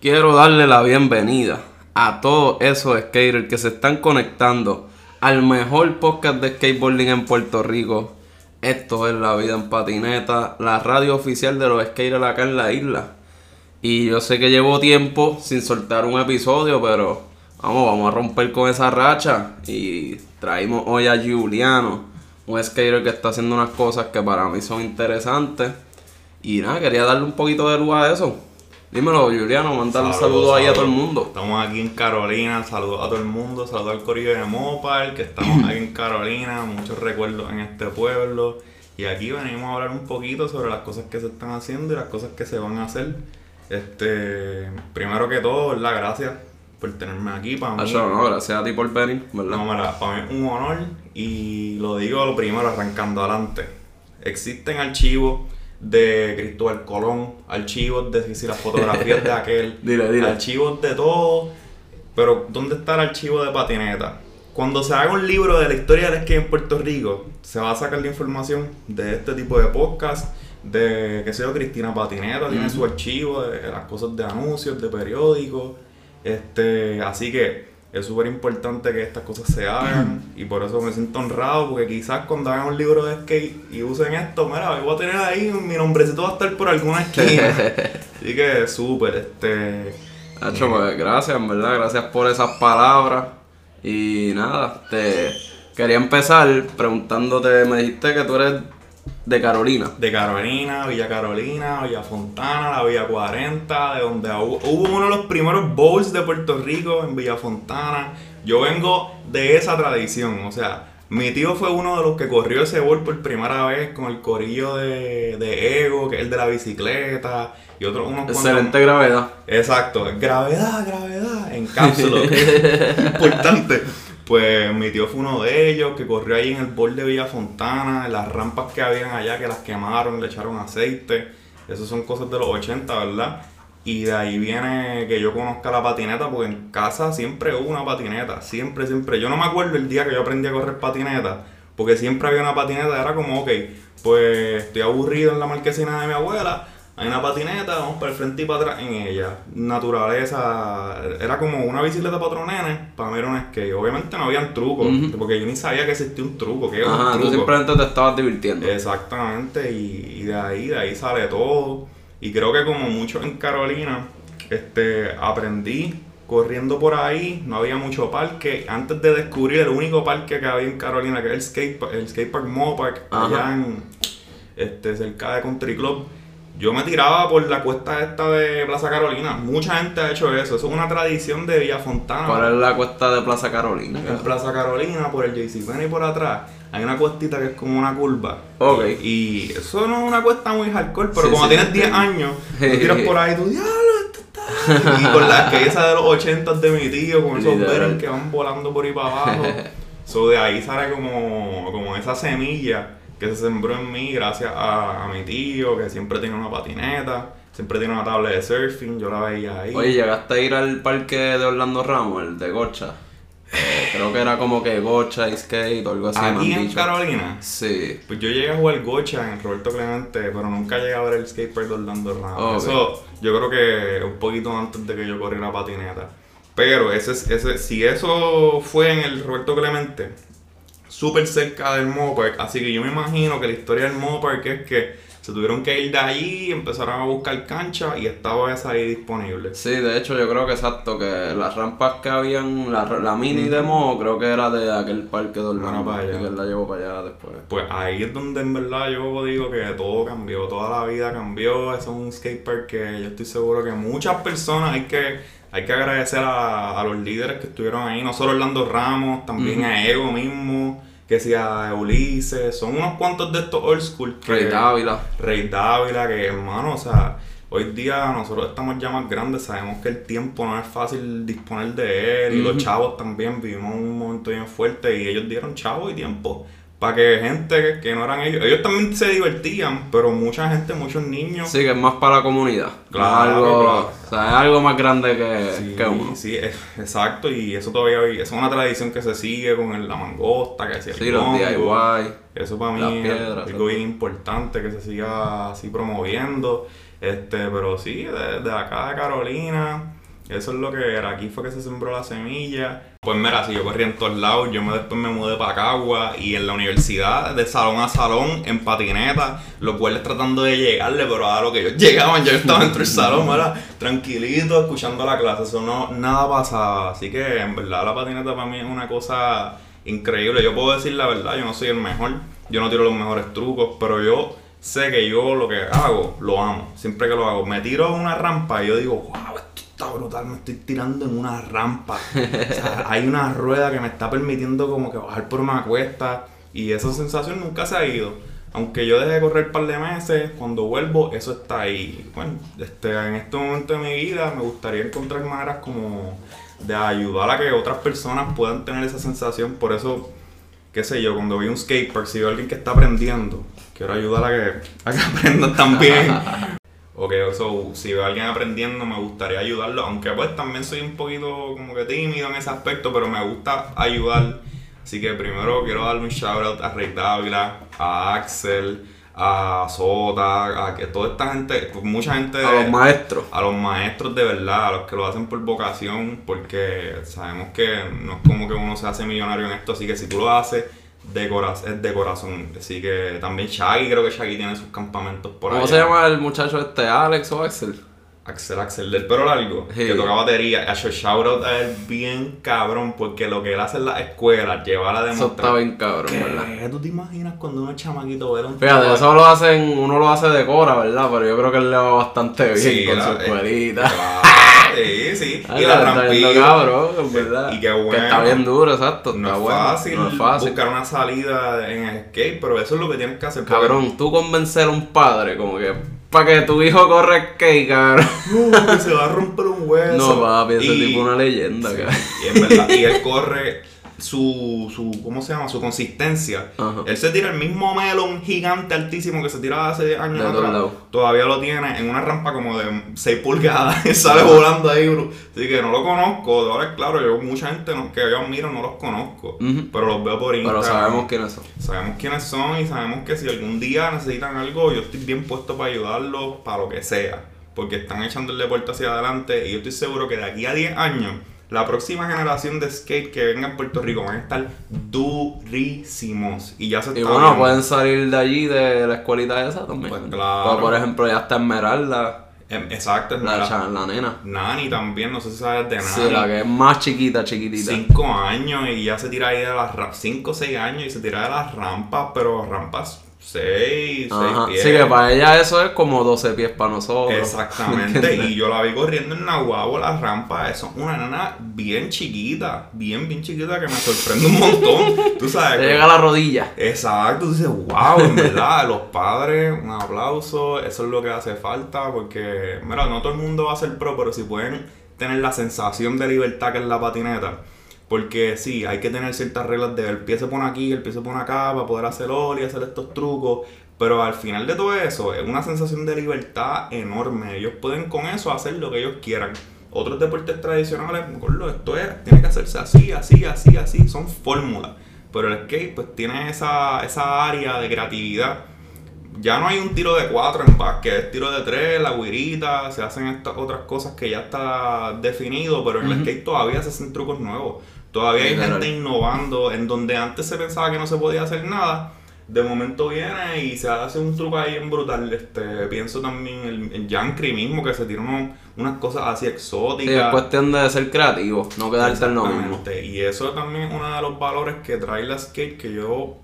Quiero darle la bienvenida a todos esos skaters que se están conectando al mejor podcast de skateboarding en Puerto Rico. Esto es La Vida en Patineta, la radio oficial de los skaters acá en la isla. Y yo sé que llevo tiempo sin soltar un episodio, pero vamos, vamos a romper con esa racha. Y traímos hoy a Giuliano, un skater que está haciendo unas cosas que para mí son interesantes. Y nada, quería darle un poquito de luz a eso. Dímelo, Juliano, mandar un saludo ahí a todo el mundo. Estamos aquí en Carolina, saludos a todo el mundo, saludos al corillo de Mopar, que estamos aquí en Carolina, muchos recuerdos en este pueblo. Y aquí venimos a hablar un poquito sobre las cosas que se están haciendo y las cosas que se van a hacer. Este, primero que todo, ¿verdad? Gracias por tenerme aquí para mí. no, gracias a ti por venir, ¿verdad? No, mira, para mí es un honor y lo digo lo primero arrancando adelante. Existen archivos de Cristóbal Colón, archivos de si las fotografías de aquel, dile, dile. archivos de todo. Pero, ¿dónde está el archivo de patineta? Cuando se haga un libro de la historia del skate en Puerto Rico, se va a sacar la información de este tipo de podcast, de, qué sé yo, Cristina Patineta, tiene su archivo de las cosas de anuncios, de periódicos. Este, así que es súper importante que estas cosas se hagan y por eso me siento honrado porque quizás cuando hagan un libro de skate y usen esto, mira, voy a tener ahí mi nombrecito va a estar por alguna esquina. Así que súper, este... Hacho, pues gracias, en verdad, gracias por esas palabras. Y nada, te quería empezar preguntándote, me dijiste que tú eres de Carolina. De Carolina, Villa Carolina, Villa Fontana, la Villa 40, de donde hubo, hubo uno de los primeros bowls de Puerto Rico en Villa Fontana. Yo vengo de esa tradición, o sea, mi tío fue uno de los que corrió ese bowl por primera vez con el corillo de, de Ego, que es el de la bicicleta, y otros unos Excelente gravedad. Exacto, gravedad, gravedad, en cápsula. Importante. Pues mi tío fue uno de ellos que corrió ahí en el bol de Villa Fontana, en las rampas que habían allá que las quemaron, le echaron aceite. Esas son cosas de los 80, ¿verdad? Y de ahí viene que yo conozca la patineta, porque en casa siempre hubo una patineta, siempre, siempre. Yo no me acuerdo el día que yo aprendí a correr patineta, porque siempre había una patineta, era como, ok, pues estoy aburrido en la marquesina de mi abuela, hay una patineta, vamos para el frente y para atrás en ella. Naturaleza, era como una bicicleta para para mí era un skate. Obviamente no habían trucos, porque yo ni sabía que existía un truco, que Ajá, un tú simplemente te estabas divirtiendo. Exactamente, y, de ahí, de ahí sale todo. Y creo que como mucho en Carolina, este, aprendí corriendo por ahí, no había mucho parque. Antes de descubrir el único parque que había en Carolina, que era el skate, el skatepark Mopark, allá en este, cerca de Country Club yo me tiraba por la cuesta esta de Plaza Carolina. Mucha gente ha hecho eso. Eso es una tradición de Villa Fontana. ¿Cuál es la cuesta de Plaza Carolina? En Plaza Carolina, por el JC y por atrás, hay una cuestita que es como una curva. Ok. Y eso no es una cuesta muy hardcore, pero como tienes 10 años, tú tiras por ahí, tú, diablo, esto está. y con las esa de los 80 de mi tío, con esos berries que van volando por ahí para abajo. so de ahí sale como, como esa semilla que se sembró en mí gracias a, mi tío, que siempre tiene una patineta, siempre tiene una tabla de surfing, yo la veía ahí. Oye, ¿llegaste a ir al parque de Orlando Ramos, el de Gocha? Eh, creo que era como que Gocha y skate o algo así. ¿Aquí en Carolina? Sí. Pues yo llegué a jugar Gocha en Roberto Clemente, pero nunca llegué a ver el skatepark de Orlando Ramos. Eso yo creo que un poquito antes de que yo corriera patineta. Pero ese, ese, si eso fue en el Roberto Clemente, súper cerca del Mopark. Así que yo me imagino que la historia del Mopark es que se tuvieron que ir de allí, empezaron a buscar cancha y estaba esa ahí disponible. Sí, de hecho yo creo que exacto, que las rampas que habían, la, la mini de Mo, creo que era de aquel parque de Orlando, para allá. que él la llevó para allá después. Pues ahí es donde en verdad yo digo que todo cambió, toda la vida cambió, eso es un skatepark que yo estoy seguro que muchas personas hay que hay que agradecer a, los líderes que estuvieron ahí, no solo Orlando Ramos, también a Ego mismo, que sea Ulises, son unos cuantos de estos old school. Rey Dávila. Rey Dávila, que hermano, o sea, hoy día nosotros estamos ya más grandes, sabemos que el tiempo no es fácil disponer de él, y los chavos también vivimos un momento bien fuerte y ellos dieron chavo y tiempo para que gente que no eran ellos, ellos también se divertían, pero mucha gente, muchos niños. Sí, que es más para la comunidad. Claro, algo, claro. O sea, es algo más grande que, sí, que uno. Sí, exacto, y eso todavía es una tradición que se sigue con la mangosta, que se Sí, los DIY. Eso para mí es algo bien importante que se siga así promoviendo. Este, pero sí, de, de acá de Carolina, eso es lo que era. Aquí fue que se sembró la semilla. Pues mira, si yo corría en todos lados, yo me, después me mudé para Cagua y en la universidad, de salón a salón, en patineta, los cuales tratando de llegarle, pero a lo que ellos llegaban, yo estaba dentro del salón, ¿verdad? tranquilito, escuchando la clase, eso no, nada pasaba. Así que en verdad la patineta para mí es una cosa increíble. Yo puedo decir la verdad, yo no soy el mejor, yo no tiro los mejores trucos, pero yo sé que yo lo que hago, lo amo, siempre que lo hago. Me tiro a una rampa y yo digo, wow, esto está brutal, me estoy tirando en una rampa. O sea, hay una rueda que me está permitiendo como que bajar por una cuesta y esa sensación nunca se ha ido. Aunque yo dejé de correr un par de meses, cuando vuelvo eso está ahí. Bueno, este, en este momento de mi vida me gustaría encontrar maneras como de ayudar a que otras personas puedan tener esa sensación. Por eso, qué sé yo, cuando veo un skatepark, si veo a alguien que está aprendiendo, quiero ayudar a que, a que aprendan también. Ok, so, si veo a alguien aprendiendo, me gustaría ayudarlo, aunque pues también soy un poquito como que tímido en ese aspecto, pero me gusta ayudar. Así que primero quiero darle un shout out a Rey Dávila, a Axel, a Sota, a que toda esta gente, mucha gente... A los maestros. A los maestros de verdad, a los que lo hacen por vocación, porque sabemos que no es como que uno se hace millonario en esto, así que si tú lo haces de corazón, es de corazón. Así que también Shaggy, creo que Shaggy tiene sus campamentos por ahí. ¿Cómo se llama el muchacho este? ¿Alex o Axel? Axel Axel del pelo largo, Sí. que toca batería. Hecho shout out a él bien cabrón, porque lo que él hace en la escuela, llevar a Eso está demostrar. bien cabrón, ¿verdad? ¿Qué? ¿Tú te imaginas cuando uno chamaquito ver a un Fíjate, eso lo hacen, uno lo hace de Cora, ¿verdad? Pero yo creo que él le va bastante bien Sí, con la- su eh, escuelita. Sí, sí. Ay, y la rampilla. cabrón, es verdad. Y qué bueno. Que está bien duro, exacto. No está es, bueno. fácil no es fácil. buscar una salida en el skate, pero eso es lo que tienes que hacer. porque- Cabrón, tú convencer a un padre como que para que tu hijo corra skate, cabrón. No, que se va a romper un hueso. No, papi, ese Y- tipo es una leyenda, cabrón. Y en verdad, y él corre su, su, ¿cómo se llama? Su consistencia. Ajá. Él se tira el mismo melón gigante altísimo que se tiraba hace años De atrás. Todavía lo tiene en una rampa como de 6 pulgadas y sale volando ahí, bro. Así que no lo conozco. Ahora, claro, yo mucha gente no- que yo admiro no los conozco. Pero los veo por Instagram. Pero sabemos quiénes son. Sabemos quiénes son y sabemos que si algún día necesitan algo, yo estoy bien puesto para ayudarlos para lo que sea. Porque están echando el deporte hacia adelante y yo estoy seguro que de aquí a 10 años, la próxima generación de skate que venga en Puerto Rico van a estar durísimos. Y ya se Y bueno, viendo. pueden salir de allí, de la escuelita esa también. Pues claro. Pues, por ejemplo, ya está Esmeralda, Em, Exacto, es la, la, la nena. Nani también, no sé si sabes de Nani. Sí, la que es más chiquita, chiquitita. 5 años y ya se tira ahí de las rampas. 5 o 6 años y se tira de las rampas, pero rampas 6, 6 Ajá. pies. Sí, que para ella eso es como 12 pies para nosotros. Exactamente, y yo la vi corriendo en Nahuabo, la rampa, eso es una nana bien chiquita, bien, bien chiquita que me sorprende un montón, tú sabes. Te llega a la rodilla. Exacto, tú dices, wow, en verdad, los padres, un aplauso, eso es lo que hace falta, porque, mira, no todo el mundo va a ser pro, pero si pueden tener la sensación de libertad que es la patineta, porque sí, hay que tener ciertas reglas de el pie se pone aquí, el pie se pone acá, para poder hacer y hacer estos trucos, pero al final de todo eso, es una sensación de libertad enorme, ellos pueden con eso hacer lo que ellos quieran. Otros deportes tradicionales, esto es, tiene que hacerse así, así, así, así, son fórmulas. Pero el skate pues tiene esa, esa área de creatividad. Ya no hay un tiro de cuatro en básquet, es tiro de tres, la guirita, se hacen estas otras cosas que ya está definido, pero en el skate todavía se hacen trucos nuevos. Todavía hay gente innovando en donde antes se pensaba que no se podía hacer nada. De momento viene y se hace un truco ahí en brutal. Este, pienso también en el Yankee mismo que se tira unos- unas cosas así exóticas. Sí, es cuestión de ser creativo, no quedarte en lo mismo. Y eso también es uno de los valores que trae la skate que yo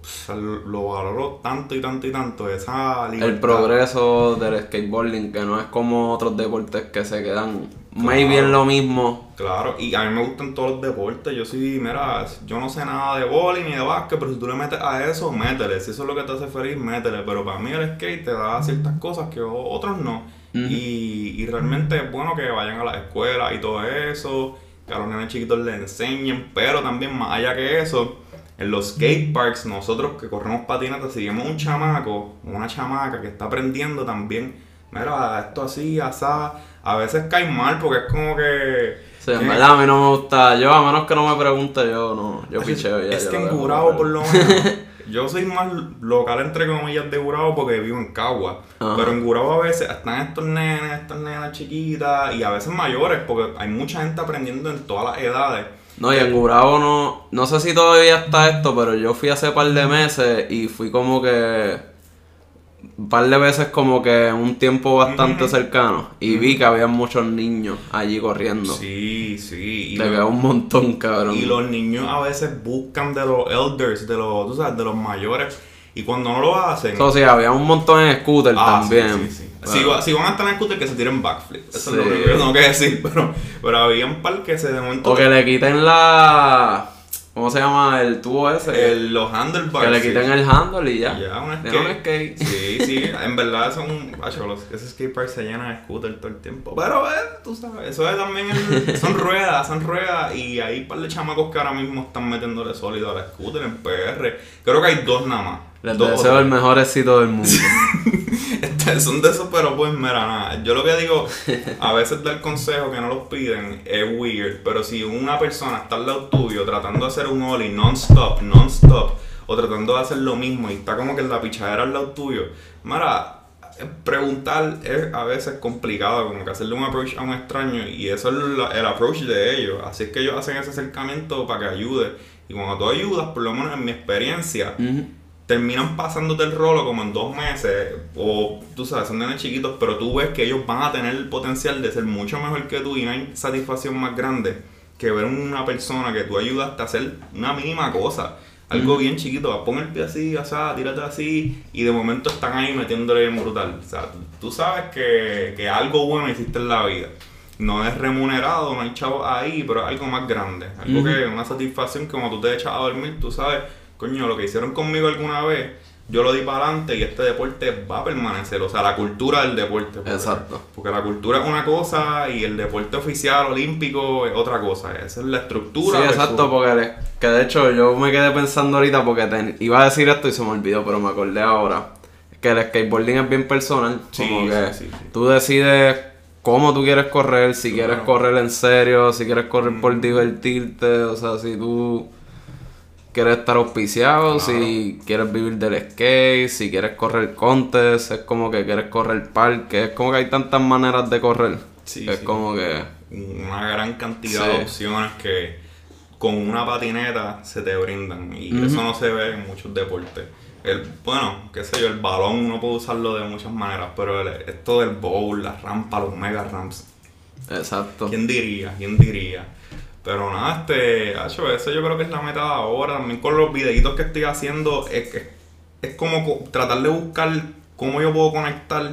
lo valoro tanto y tanto y tanto. Esa libertad. El progreso del skateboarding, que no es como otros deportes que se quedan maybe en lo mismo. Claro, y a mí me gustan todos los deportes. Yo sí, mira, yo no sé nada de bowling ni de básquet, pero si tú le metes a eso, métele. Si eso es lo que te hace feliz, métele. Pero para mí el skate te da ciertas cosas que otros no. y, y realmente es bueno que vayan a la escuela y todo eso, que a los nenes chiquitos les enseñen, pero también más allá que eso, en los skate parks, nosotros que corremos patinetas, seguimos un chamaco, una chamaca que está aprendiendo también. Mira, esto así, asá. A veces cae mal porque es como que. Sí, en verdad a mí no me gusta. Yo, a menos que no me pregunte, yo no. Yo es, picheo ya. es que en correr. por lo menos, yo soy más local entre comillas de Gurabo porque vivo en Cagua. Ajá. Pero en Gurabo a veces están estos nenes, estas nenas chiquitas y a veces mayores porque hay mucha gente aprendiendo en todas las edades. No, y en Gurabo no. No sé si todavía está esto, pero yo fui hace par de meses y fui como que. Un par de veces como que en un tiempo bastante cercano. Y vi que había muchos niños allí corriendo. Sí, sí. Y, Te veo un montón, cabrón. y los niños a veces buscan de los elders, de los, tú sabes, de los mayores. Y cuando no lo hacen... Eso sí, había un montón en scooter Ah, también. Sí, sí, sí. Pero- Si, va- si van a estar en scooter, que se tiren backflip. Eso es lo que tengo que decir. Pero, pero había un par que se de momento. O que le quiten la. ¿Cómo se llama? El tubo ese. el- los handlebars. que le sí. quiten el handle y ya. Ya, un skate. un skate. Sí, sí, en verdad son. Acho, los, ese skatepark se llena de scooter todo el tiempo. Pero, eh, tú sabes, eso es también. el- son ruedas, son ruedas. Y hay un par de chamacos que ahora mismo están metiéndole sólido a la scooter en PR. Creo que hay dos nada más. Les Dos deseo el mejor éxito del mundo. Este, son de esos, pero pues mira, nada. Yo lo que digo, a veces dar consejo que no los piden es weird, pero si una persona está al lado tuyo tratando de hacer un ollie non-stop, non-stop, o tratando de hacer lo mismo y está como que en la pichadera al lado tuyo, mira, eh, preguntar es a veces complicado, como que hacerle un approach a un extraño y eso es la- el approach de ellos. Así es que ellos hacen ese acercamiento para que ayude. Y cuando tú ayudas, por lo menos en mi experiencia, Ujú. Terminan pasándote el rolo como en dos meses, o tú sabes, son nenes chiquitos, pero tú ves que ellos van a tener el potencial de ser mucho mejor que tú y no hay satisfacción más grande que ver una persona que tú ayudaste a hacer una mínima cosa. Algo bien chiquito, pon el pie así, o sea, tírate así, y de momento están ahí metiéndole bien brutal. O sea, tú, sabes que, que algo bueno hiciste en la vida. No es remunerado, no hay chavos ahí, pero es algo más grande. Algo Ujú. que, una satisfacción que cuando tú te echas a dormir, tú sabes, coño, lo que hicieron conmigo alguna vez, yo lo di para adelante y este deporte va a permanecer. O sea, la cultura del deporte. porque- Exacto. Porque la cultura es una cosa y el deporte oficial olímpico es otra cosa. Esa es la Sí, estructura. versus- exacto, porque que de hecho yo me quedé pensando ahorita porque ten- iba a decir esto y se me olvidó, pero me acordé ahora. Que el skateboarding es bien personal. Sí, como que sí, sí, sí. tú decides cómo tú quieres correr, si quieres correr en serio, si quieres correr por divertirte, o sea, si tú quieres estar auspiciado, Claro. si quieres vivir del skate, si quieres correr contest, es como que quieres correr parque, es como que hay tantas maneras de correr. Sí, es sí. como que... una gran cantidad Sí. de opciones que con una patineta se te brindan y eso no se ve en muchos deportes. El, bueno, qué sé yo, el balón uno puede usarlo de muchas maneras, pero el- esto del bowl, la rampa, los mega ramps, Exacto. ¿quién diría? ¿Quién diría? Pero nada, este, hacho, eso yo creo que es la meta de ahora. También con los videitos que estoy haciendo, es, es, es como co- tratar de buscar cómo yo puedo conectar,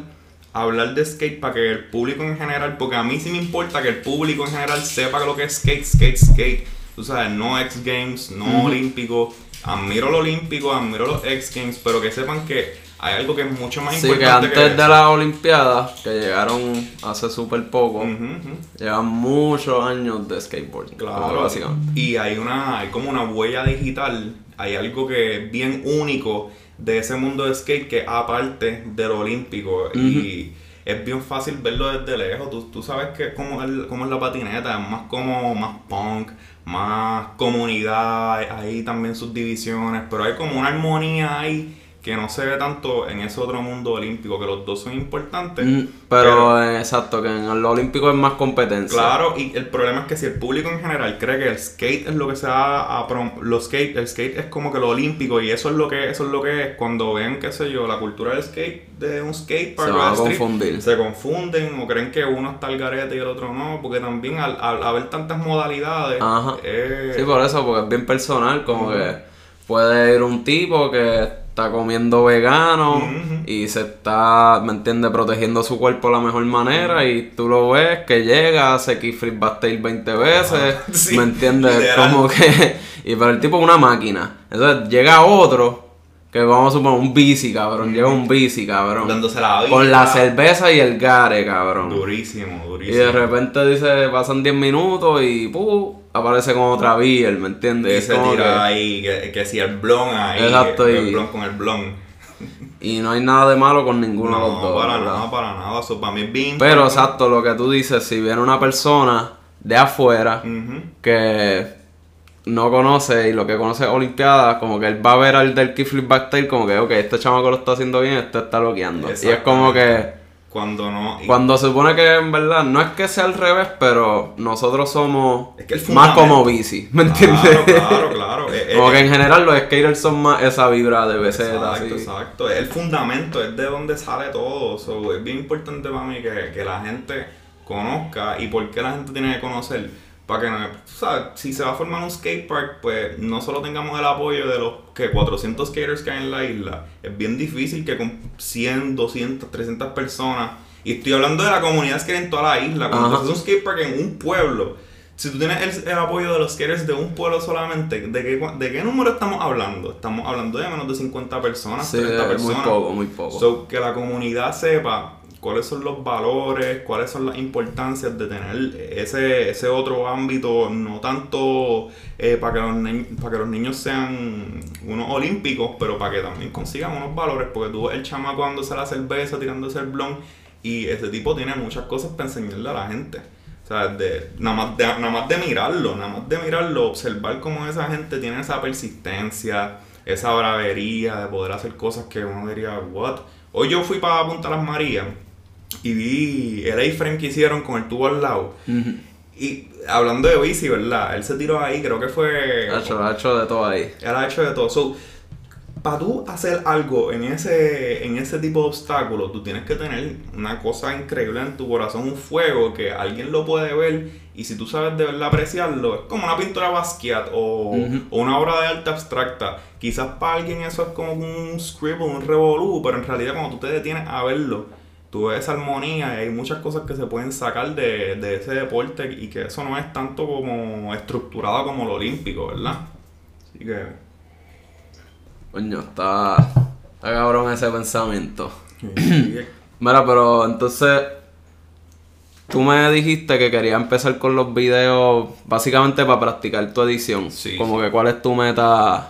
hablar de skate para que el público en general, porque a mí sí me importa que el público en general sepa lo que es skate, skate, skate. Tú sabes, no X Games, no olímpico. Admiro lo olímpico, admiro los X Games, pero que sepan que hay algo que es mucho más Sí, que importante antes de eso. las Olimpiadas, que llegaron hace súper poco, Ujú, ujú. llevan muchos años de skateboarding. como Claro, básicamente. y hay una, hay como una huella digital, hay algo que es bien único de ese mundo de skate que aparte de lo olímpico y es bien fácil verlo desde lejos, tú, tú sabes que es, cómo es la patineta, es más como más punk, más comunidad, hay también sus divisiones, pero hay como una armonía ahí que no se ve tanto en ese otro mundo olímpico, que los dos son importantes. Mm, pero, eh, exacto, que en lo olímpico es más competencia. Claro, y el problema es que si el público en general cree que el skate es lo que se va a los skate, el skate es como que lo olímpico y eso es lo que eso es lo que es cuando ven, qué sé yo, la cultura del skate de un skate Se van a confundir. se confunden o creen que uno está al garete y el otro no, porque también al, al haber tantas modalidades Ajá. eh, Sí, por eso, porque es bien personal, como que puede ir un tipo que está comiendo vegano y se está, ¿me entiendes?, protegiendo su cuerpo de la mejor manera y tú lo ves que llega, hace kickflip backtail 20 veces, Sí, ¿me entiendes? Como que, y pero el tipo es una máquina. Entonces llega otro, que vamos a suponer un bici, cabrón, llega un bici, cabrón, dándose la vida. con la cerveza y el gare, cabrón. Durísimo, Y durísimo. de repente dice, pasan 10 minutos y ¡pum! Aparece con otra beer, ¿me entiendes? y se tira que- ahí, que, que si el blon ahí, Exacto, el y- blon con el blon. y no hay nada de malo con ninguno de los No, dos. para ¿verdad? nada, para nada. Eso para mí es bien Pero exacto, lo que tú dices, si viene una persona de afuera que no conoce y lo que conoce es Olimpiadas, como que él va a ver al del kickflip backtail como que, ok, este chamaco lo está haciendo bien, este está bloqueando. Y es como que... Cuando no... Cuando se supone que en verdad, no es que sea al revés, pero nosotros somos Es que más como bici, ¿me entiendes? Claro, claro, claro. Eh, como eh, que en general los skaters son más esa vibra de BZ, Exacto, así. exacto. Es el fundamento, es de donde sale todo. So, es bien importante para mí que, que la gente conozca y por qué la gente tiene que conocer. Para que, o sea, si se va a formar un skate park, pues no solo tengamos el apoyo de los que 400 skaters que hay en la isla. Es bien difícil que con 100, 200, 300 personas, y estoy hablando de la comunidad skate en toda la isla, cuando tú haces un skate park en un pueblo, si tú tienes el, el apoyo de los skaters de un pueblo solamente, ¿de qué, ¿de qué número estamos hablando? Estamos hablando de menos de 50 personas, Sí, 30 es muy personas. poco, muy poco. So, que la comunidad sepa cuáles son los valores, cuáles son las importancias de tener ese, ese otro ámbito, no tanto eh, para, que los para que los niños sean unos olímpicos, pero para que también consigan unos valores, porque tú ves el chamaco dándose la cerveza, tirándose el blon, y ese tipo tiene muchas cosas para enseñarle a la gente. O sea, de, nada, más de, nada más de mirarlo, nada más de mirarlo, observar cómo esa gente tiene esa persistencia, esa bravería de poder hacer cosas que uno diría, what? Hoy yo fui para Punta Las Marías y vi el A-frame que hicieron con el tubo al lado. Y hablando de bici, ¿verdad? Él se tiró ahí, creo que fue... Ha hecho, ha hecho de todo ahí. Él ha hecho de todo. So, para tú hacer algo en ese, en ese tipo de obstáculos, tú tienes que tener una cosa increíble en tu corazón, un fuego que alguien lo puede ver y si tú sabes de verdad apreciarlo, es como una pintura Basquiat o, o una obra de arte abstracta. Quizás para alguien eso es como un scribble, un revolú, pero en realidad cuando tú te detienes a verlo, tú ves esa armonía y hay muchas cosas que se pueden sacar de, de ese deporte y que eso no es tanto como estructurado como lo olímpico, ¿verdad? Así que... Coño, está, está cabrón ese pensamiento. Mira, pero entonces tú me dijiste que querías empezar con los videos básicamente para practicar tu edición. Sí, Como que cuál es tu meta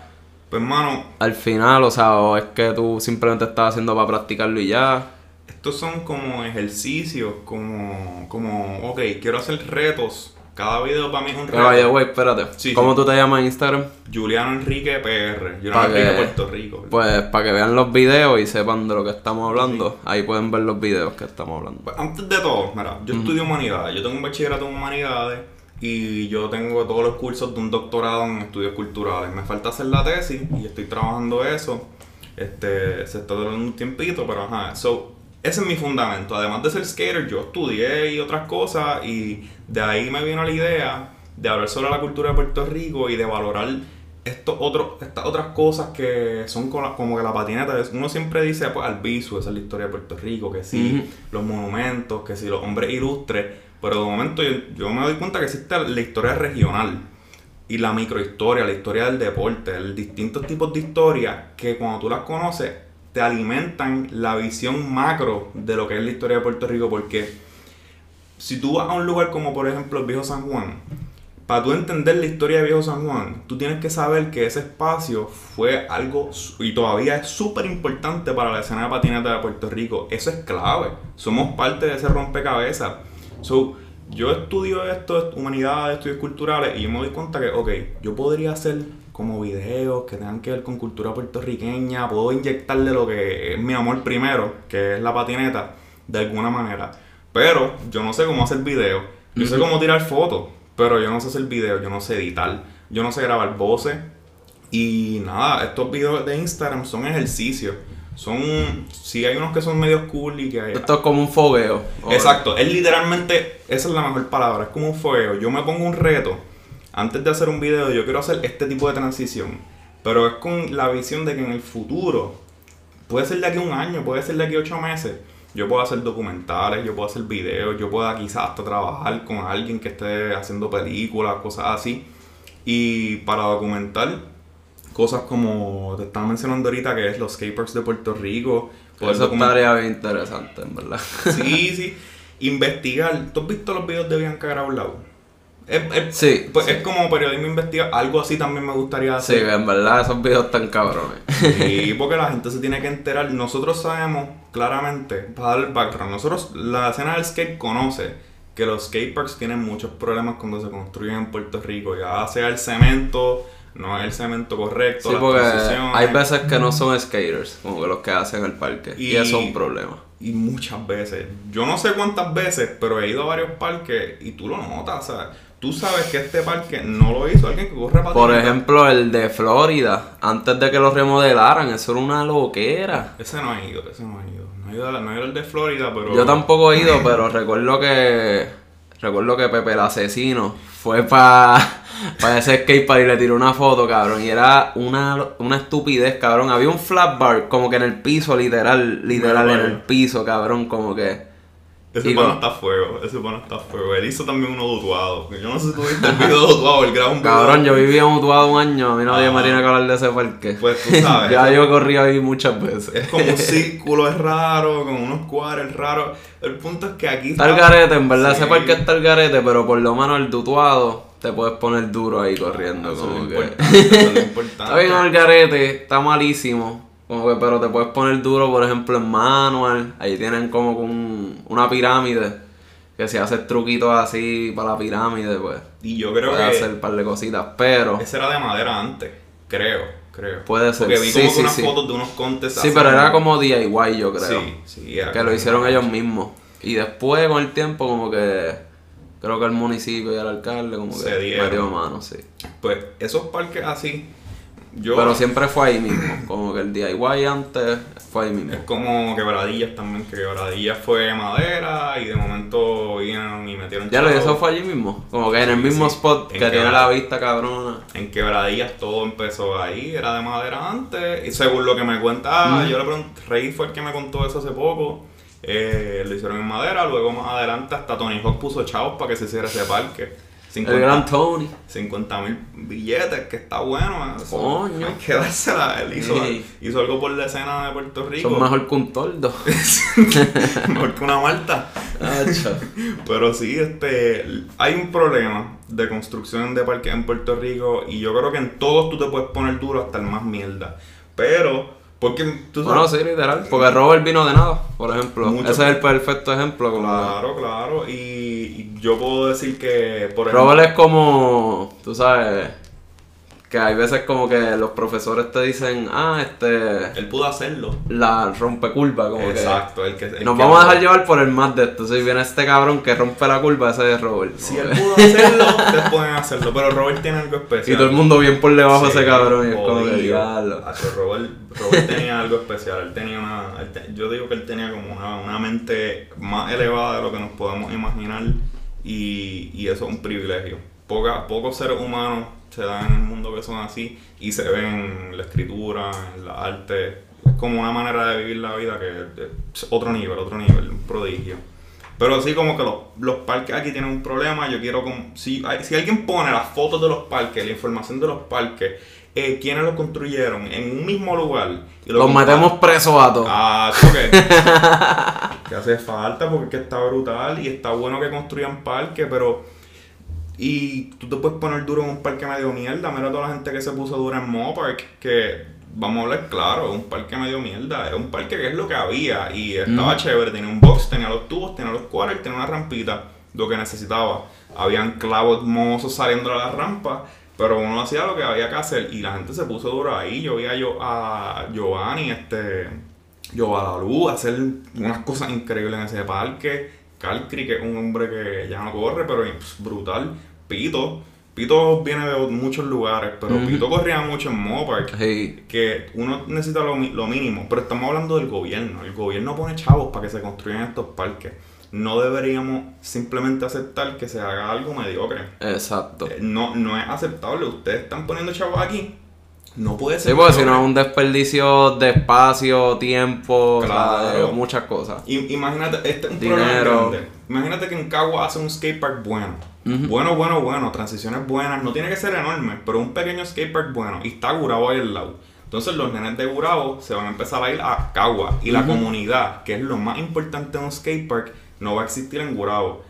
Pues hermano, al final, o sea, o es que tú simplemente estás haciendo para practicarlo y ya. Estos son como ejercicios, como, como, ok, quiero hacer retos. Cada video para mí es un reto. güey, espérate. Sí, ¿Cómo sí. tú te llamas en Instagram? Juliano Enrique PR, Juliano Enrique que- Puerto Rico. Pues para que vean los videos y sepan de lo que estamos hablando. Ahí pueden ver los videos que estamos hablando. Pues, antes de todo, mira, yo estudio humanidades, yo tengo un bachillerato en humanidades y yo tengo todos los cursos de un doctorado en estudios culturales. Me falta hacer la tesis y estoy trabajando eso. Este, se está dando un tiempito, pero ajá. So, ese es mi fundamento. Además de ser skater, yo estudié y otras cosas y de ahí me vino la idea de hablar sobre la cultura de Puerto Rico y de valorar estos otros, estas otras cosas que son como, que la patineta. Uno siempre dice, pues, Albizu, esa es la historia de Puerto Rico, que sí, los monumentos, que sí, los hombres ilustres. Pero de momento yo, yo me doy cuenta que existe la historia regional y la microhistoria, la historia del deporte, el distintos tipos de historias que cuando tú las conoces te alimentan la visión macro de lo que es la historia de Puerto Rico. Porque si tú vas a un lugar como por ejemplo el Viejo San Juan, para tú entender la historia de Viejo San Juan, tú tienes que saber que ese espacio fue algo y todavía es súper importante para la escena de patineta de Puerto Rico. Eso es clave. Somos parte de ese rompecabezas. So, yo estudio esto, humanidades, estudios culturales, y yo me doy cuenta que, ok, yo podría hacer como videos que tengan que ver con cultura puertorriqueña, puedo inyectarle lo que es mi amor primero, que es la patineta, de alguna manera. Pero yo no sé cómo hacer videos, yo sé cómo tirar fotos, pero yo no sé hacer videos, yo no sé editar, yo no sé grabar voces. Y nada, estos videos de Instagram son ejercicios. Son, sí hay unos que son medio cool y que hay, Esto es como un fogueo. Exacto, es literalmente, esa es la mejor palabra, es como un fuego. Yo me pongo un reto, antes de hacer un video, yo quiero hacer este tipo de transición, pero es con la visión de que en el futuro, puede ser de aquí a un año, puede ser de aquí a ocho meses, yo puedo hacer documentales, yo puedo hacer videos, yo pueda quizás hasta trabajar con alguien que esté haciendo películas, cosas así, y para documentar cosas como te estaba mencionando ahorita, que es los skateparks de Puerto Rico. poder Eso documentar- estaría bien interesante, en verdad. Sí, sí. Investigar. ¿Tú has visto los videos de Bianca Graulau? Es, es- Sí, pues sí. es como periodismo investiga. Algo así también me gustaría Sí, hacer. en verdad esos videos están cabrones. Y porque la gente se tiene que enterar. Nosotros sabemos claramente, para dar el background, nosotros, la escena del skate conoce que los skateparks tienen muchos problemas cuando se construyen en Puerto Rico, ya sea el cemento, no es el cemento correcto, Sí, las porque transiciones, hay veces que no son skaters, como que los que hacen el parque. Y, Y- eso es un problema. y muchas veces, yo no sé cuántas veces, pero he ido a varios parques y tú lo notas, o sea, tú sabes que este parque no lo hizo alguien que corre patineta. Por ejemplo, el de Florida, antes de que lo remodelaran, eso era una loquera. Ese no ha ido, ese no ha ido. No ha ido, no ha ido el de Florida, pero... Yo tampoco he ido, pero recuerdo que. Recuerdo que Pepe el asesino fue para pa ese skatepark y le tiró una foto, cabrón. Y era una, una estupidez, cabrón. Había un flat bar como que en el piso, literal, literal, en el piso, cabrón, como que. Ese con- está a fuego, ese pana está a fuego. Él hizo también uno dutuado. Yo no sé si tuviste el video de graba un video. Cabrón, yo vivía en Utuado un año, a mí nadie Ah. me tiene que hablar de ese parque. Pues tú sabes. ya yo corrí ahí muchas veces. Es como un círculo, es raro, con unos cuadros raros. El punto es que aquí Está el garete, en verdad, Sí. ese parque está el garete, pero por lo menos el dutuado te puedes poner duro ahí corriendo. Es como lo que... importante, eso es lo importante. Está bien el garete, está malísimo. Como que, pero te puedes poner duro, por ejemplo, en manual. Ahí tienen como un- una pirámide. Que si haces truquitos así para la pirámide, pues Y yo creo puedes que hacer un par de cositas. Pero, ese era de madera antes, creo, creo. Puede ser, Porque vi sí, como sí, unas sí. fotos de unos contes sí, pero era como DIY, yo creo. Sí, sí, era que lo hicieron ellos mismos. Y después, con el tiempo, como que creo que el municipio y el alcalde, como Se que dieron. metió mano, sí. Pues esos parques así, yo... Pero siempre fue ahí mismo. Como que el DIY antes fue ahí mismo. Es como quebradillas también, que quebradillas fue madera y de momento vinieron y metieron Ya lo eso fue allí mismo. Como que en el mismo sí. spot que tiene la vista cabrona. En quebradillas todo empezó ahí, era de madera antes. Y según lo que me cuenta, yo le pregunté, Rey fue el que me contó eso hace poco. Eh, lo hicieron en madera, luego más adelante hasta Tony Hawk puso chavos para que se hiciera ese parque. El gran 50 Tony. mil billetes, que está bueno. Eso, Coño. Hay que dársela. Él hizo, Sí. hizo algo por la escena de Puerto Rico. Son mejor que un tordo. mejor que una Malta. Pero sí, este, hay un problema de construcción de parques en Puerto Rico y yo creo que en todos tú te puedes poner duro hasta el más mierda. Pero, porque tú bueno, sabes... sí, literal. Porque Robert vino de nada, por ejemplo. Mucho. Ese es el perfecto ejemplo. Como Claro, claro. Y, y yo puedo decir que, por ejemplo... Robert es como, tú sabes, que hay veces como que los profesores te dicen, ah, este, Él pudo hacerlo. la rompe curva, como Exacto. El que, que el nos que- vamos a dejar llevar por el más de esto. Si viene este cabrón que rompe la curva, ese es Robert. Si él que- pudo hacerlo, ustedes pueden hacerlo. Pero Robert tiene algo especial. y todo el mundo bien por debajo de Sí, ese cabrón. Y es como que Robert, Robert tenía algo especial. Él tenía una. él te- yo digo que él tenía como una, una mente más elevada de lo que nos podemos imaginar. Y, y eso es un privilegio. Poca, pocos seres humanos se dan en el mundo que son así. Y se ven en la escritura, en la arte. Es como una manera de vivir la vida que es otro nivel, otro nivel, un prodigio. Pero así como que los, los parques aquí tienen un problema, yo quiero como... Si, hay- si alguien pone las fotos de los parques, la información de los parques, eh, quiénes los construyeron en un mismo lugar... Y lo Los compara- metemos presos a todos. Ah, ¿qué? que hace falta porque es que está brutal y está bueno que construyan parques, pero... Y tú te puedes poner duro en un parque medio mierda. Mira toda la gente que se puso dura en Mopark, que vamos a hablar claro, es un parque medio mierda. Es un parque que es lo que había y estaba chévere. Tenía un box, tenía los tubos, tenía los cuadros, tenía una rampita, lo que necesitaba. Habían clavos mozos saliendo de la rampa, pero uno hacía lo que había que hacer y la gente se puso duro ahí. Yo vi a, yo, a Giovanni, este, Giovanni hacer unas cosas increíbles en ese parque. Calcri, que es un hombre que ya no corre, pero es brutal. Pito. Pito viene de muchos lugares, pero. Pito corría mucho en Mopark. Sí. Que uno necesita lo, lo mínimo, pero estamos hablando del gobierno. El gobierno pone chavos para que se construyan estos parques. No deberíamos simplemente aceptar que se haga algo mediocre. Exacto. Eh, No, no es aceptable. Ustedes están poniendo chavos aquí. No puede ser. Sí, porque si no es un desperdicio de espacio, tiempo, o sea, muchas cosas. I- Imagínate, este es un Dinero. problema grande. Imagínate que en Cagua hace un skatepark bueno. Bueno, bueno, bueno, transiciones buenas. No tiene que ser enorme, pero un pequeño skatepark bueno. Y está Gurabo ahí al lado. Entonces los nenes de Gurabo se van a empezar a ir a Cagua. Y la comunidad, que es lo más importante de un skatepark, no va a existir en Gurabo.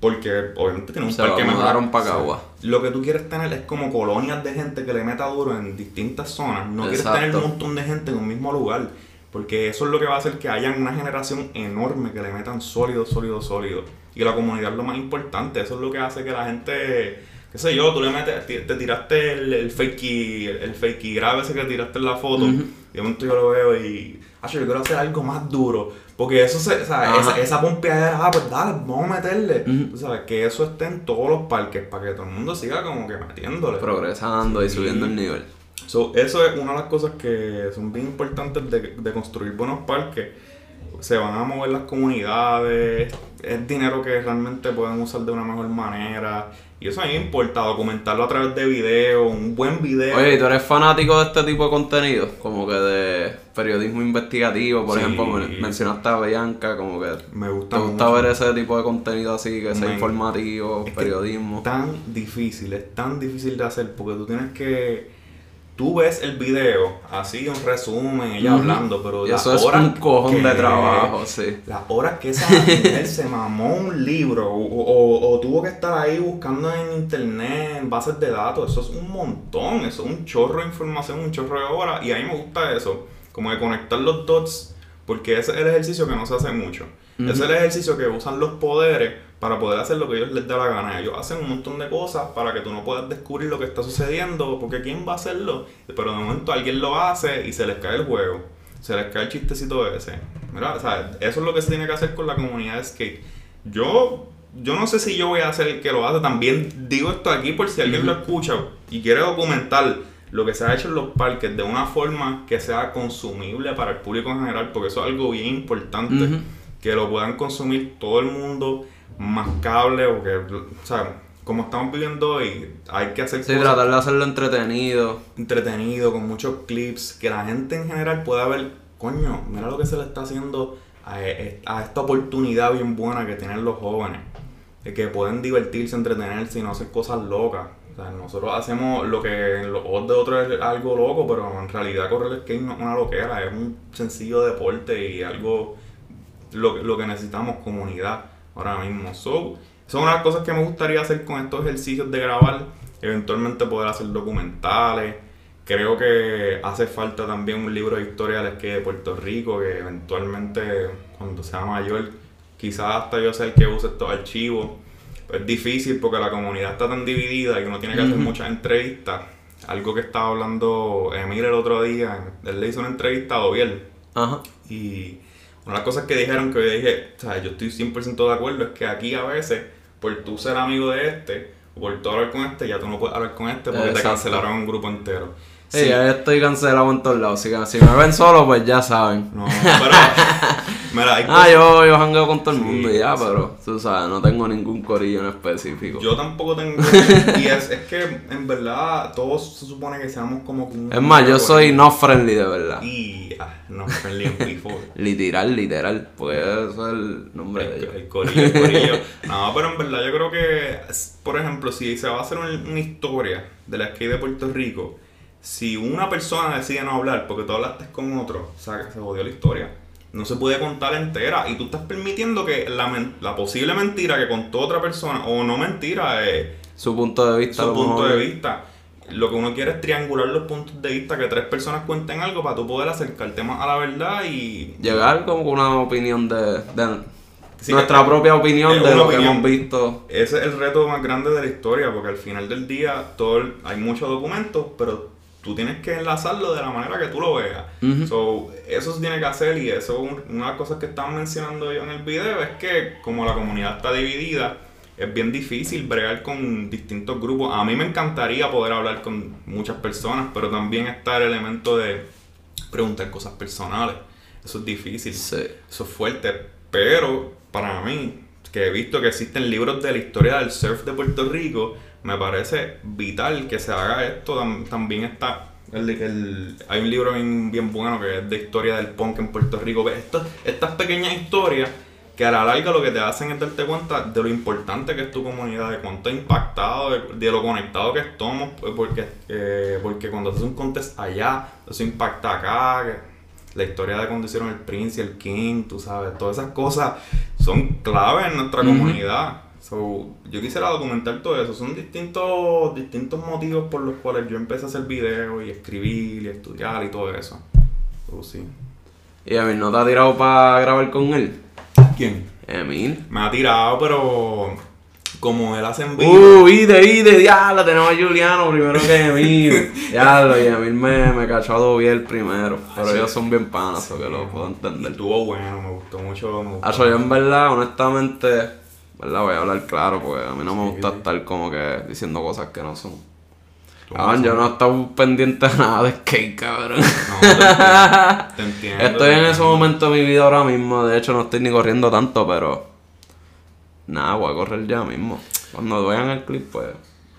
Porque obviamente tiene un Se parque mejor. pa' Sí. Cagua. Lo que tú quieres tener es como colonias de gente que le meta duro en distintas zonas. No quieres tener un montón de gente en un mismo lugar. Porque eso es lo que va a hacer que haya una generación enorme que le metan sólido, sólido, sólido. Y la comunidad es lo más importante. Eso es lo que hace que la gente, qué sé yo, tú le metes, te tiraste el, el fakey, el, fakey grave ese que tiraste en la foto. Y de momento yo lo veo y, yo quiero hacer algo más duro. Porque eso se, o sea, esa, esa pompeadera, ah, pues dale, vamos a meterle. Tú sabes, que eso esté en todos los parques para que todo el mundo siga como que metiéndole. Progresando y subiendo el nivel. So, eso es una de las cosas que son bien importantes de, de construir buenos parques. Se van a mover las comunidades, es dinero que realmente pueden usar de una mejor manera. Y eso a mí me importa, documentarlo a través de video, un buen video. Oye, ¿tú eres fanático de este tipo de contenido? Como que de periodismo investigativo, por ejemplo, mencionaste a Bianca, como que... Me gusta ¿Te gusta ver ese tipo de contenido así, que sea informativo, periodismo? Es tan difícil, es tan difícil de hacer, porque tú tienes que tú ves el video, así un resumen, ella hablando, pero eso es un cojón de trabajo, sí. Las horas que esa mujer se mamó un libro o, tuvo que estar ahí buscando en internet, en bases de datos, eso es un montón, eso es un chorro de información, un chorro de horas, y a mí me gusta eso, como de conectar los dots, porque ese es el ejercicio que no se hace mucho. Es el ejercicio que usan los poderes para poder hacer lo que ellos les dé la gana. Ellos hacen un montón de cosas para que tú no puedas descubrir lo que está sucediendo, porque ¿quién va a hacerlo? Pero de momento alguien lo hace y se les cae el juego, se les cae el chistecito ese. Mira, o sea, eso es lo que se tiene que hacer con la comunidad de skate. Yo, yo no sé si yo voy a ser el que lo hace, también digo esto aquí por si alguien lo escucha y quiere documentar lo que se ha hecho en los parques de una forma que sea consumible para el público en general, porque eso es algo bien importante, que lo puedan consumir todo el mundo más cable o que, o sea, como estamos viviendo hoy, hay que hacer sí, tratar de hacerlo entretenido. Entretenido, con muchos clips, que la gente en general pueda ver, coño, mira lo que se le está haciendo a, e, esta oportunidad bien buena que tienen los jóvenes. Que pueden divertirse, entretenerse y no hacer cosas locas. O sea, nosotros hacemos lo que en los ojos de otros es algo loco, pero en realidad correr el skate no es una loquera, es un sencillo deporte y algo lo, lo que necesitamos, comunidad ahora mismo. So, son unas cosas que me gustaría hacer con estos ejercicios de grabar, eventualmente poder hacer documentales. Creo que hace falta también un libro de historia del skate de Puerto Rico, que eventualmente cuando sea mayor, quizás hasta yo sea el que use estos archivos. es difícil porque la comunidad está tan dividida y uno tiene que hacer muchas entrevistas. Algo que estaba hablando Emil el otro día, él le hizo una entrevista a Doviel. Ajá. Y una de las cosas que dijeron que yo dije, o sea, yo estoy 100% de acuerdo, es que aquí a veces, por tú ser amigo de este, o por tú hablar con este, ya tú no puedes hablar con este porque te cancelaron un grupo entero. Sí, ya estoy cancelado en todos lados. Así que si me ven solo, pues ya saben. No, pero. mira, ah, yo, yo jangueo con todo el mundo y ya, pero tú sabes, no tengo ningún corillo en específico. Yo tampoco tengo. y es, es que en verdad todos se supone que seamos como. es más, yo soy no friendly de verdad. Y. Ah, no friendly en before. literal, literal. Porque eso es el nombre de ellos. El corillo, el corillo. no, pero en verdad yo creo que. Por ejemplo, si se va a hacer una, una historia de la skate de Puerto Rico si una persona decide no hablar porque tú hablaste con otro, o sea, se jodió la historia. No se puede contar entera y tú estás permitiendo que la, la posible mentira que contó otra persona, o no mentira, es su punto de vista. Su punto de vista. Lo que uno quiere es triangular los puntos de vista, que tres personas cuenten algo para tú poder acercarte más a la verdad y... Llegar como con una opinión de... nuestra propia opinión de lo que hemos visto. Ese es el reto más grande de la historia, porque al final del día todo hay muchos documentos, pero tú tienes que enlazarlo de la manera que tú lo veas. so, eso se tiene que hacer y eso, una de las cosas que estaban mencionando yo en el video es que como la comunidad está dividida, es bien difícil bregar con distintos grupos. A mí me encantaría poder hablar con muchas personas, pero también está el elemento de preguntar cosas personales. Eso es difícil, eso es fuerte, pero para mí, que he visto que existen libros de la historia del surf de Puerto Rico, me parece vital que se haga esto. También está. El, hay un libro bien, bueno que es de historia del punk en Puerto Rico. Estas, estas pequeñas historias que a la larga lo que te hacen es darte cuenta de lo importante que es tu comunidad, de cuánto ha impactado, de, lo conectado que estamos, pues, porque, eh, porque cuando haces un contest allá, eso impacta acá, la historia de cuando hicieron el Prince y el King, tú sabes, todas esas cosas son claves en nuestra comunidad. So, yo quisiera documentar todo eso. Son distintos, distintos motivos por los cuales yo empecé a hacer videos y escribir y estudiar y todo eso. sí. ¿Y Emil no te ha tirado para grabar con él? ¿Quién? Emil. Me ha tirado, pero como él hace en vivo. Uh, ide, ide, diablo, tenemos a Juliano primero que Emil. diablo, y Emil me, me cachó a Dobiel primero. Pero ellos son bien panas, eso que lo puedo entender. Estuvo bueno, me gustó mucho. Me gustó. Ah, yo en verdad, honestamente, verdad, voy a hablar claro, porque a mí no me gusta estar como que diciendo cosas que no son. Cabrón, yo no he estado pendiente de nada de skate, cabrón. No, te entiendo. Te entiendo, Estoy en ese momento de mi vida ahora mismo, de hecho no estoy ni corriendo tanto, pero nada, voy a correr ya mismo. Cuando vean el clip, pues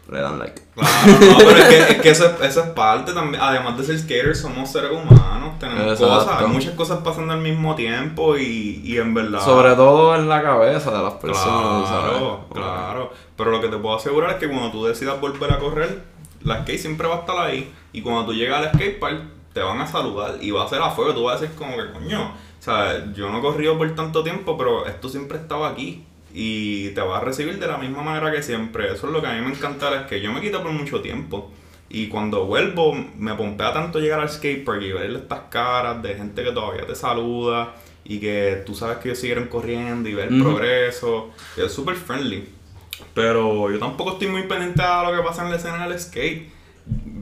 le dan like. Claro, no, pero es que, es que eso, es, eso es parte también. Además de ser skaters, somos seres humanos. Tenemos Exacto. cosas, hay muchas cosas pasando al mismo tiempo y, y en verdad. Sobre todo en la cabeza de las personas, ¿sabes? Claro, claro. Pero lo que te puedo asegurar es que cuando tú decidas volver a correr, la skate siempre va a estar ahí. Y cuando tú llegas al skatepark, te van a saludar y va a ser a fuego. Tú vas a decir como que, coño, o sea, yo no he corrido por tanto tiempo, pero esto siempre estaba aquí. Y te va a recibir de la misma manera que siempre. Eso es lo que a mí me encanta es que yo me quito por mucho tiempo. Y cuando vuelvo, me pompea tanto llegar al skatepark y ver estas caras de gente que todavía te saluda y que tú sabes que ellos siguieron corriendo y ver el progreso. Y es súper friendly. Pero yo tampoco estoy muy pendiente a lo que pasa en la escena del skate.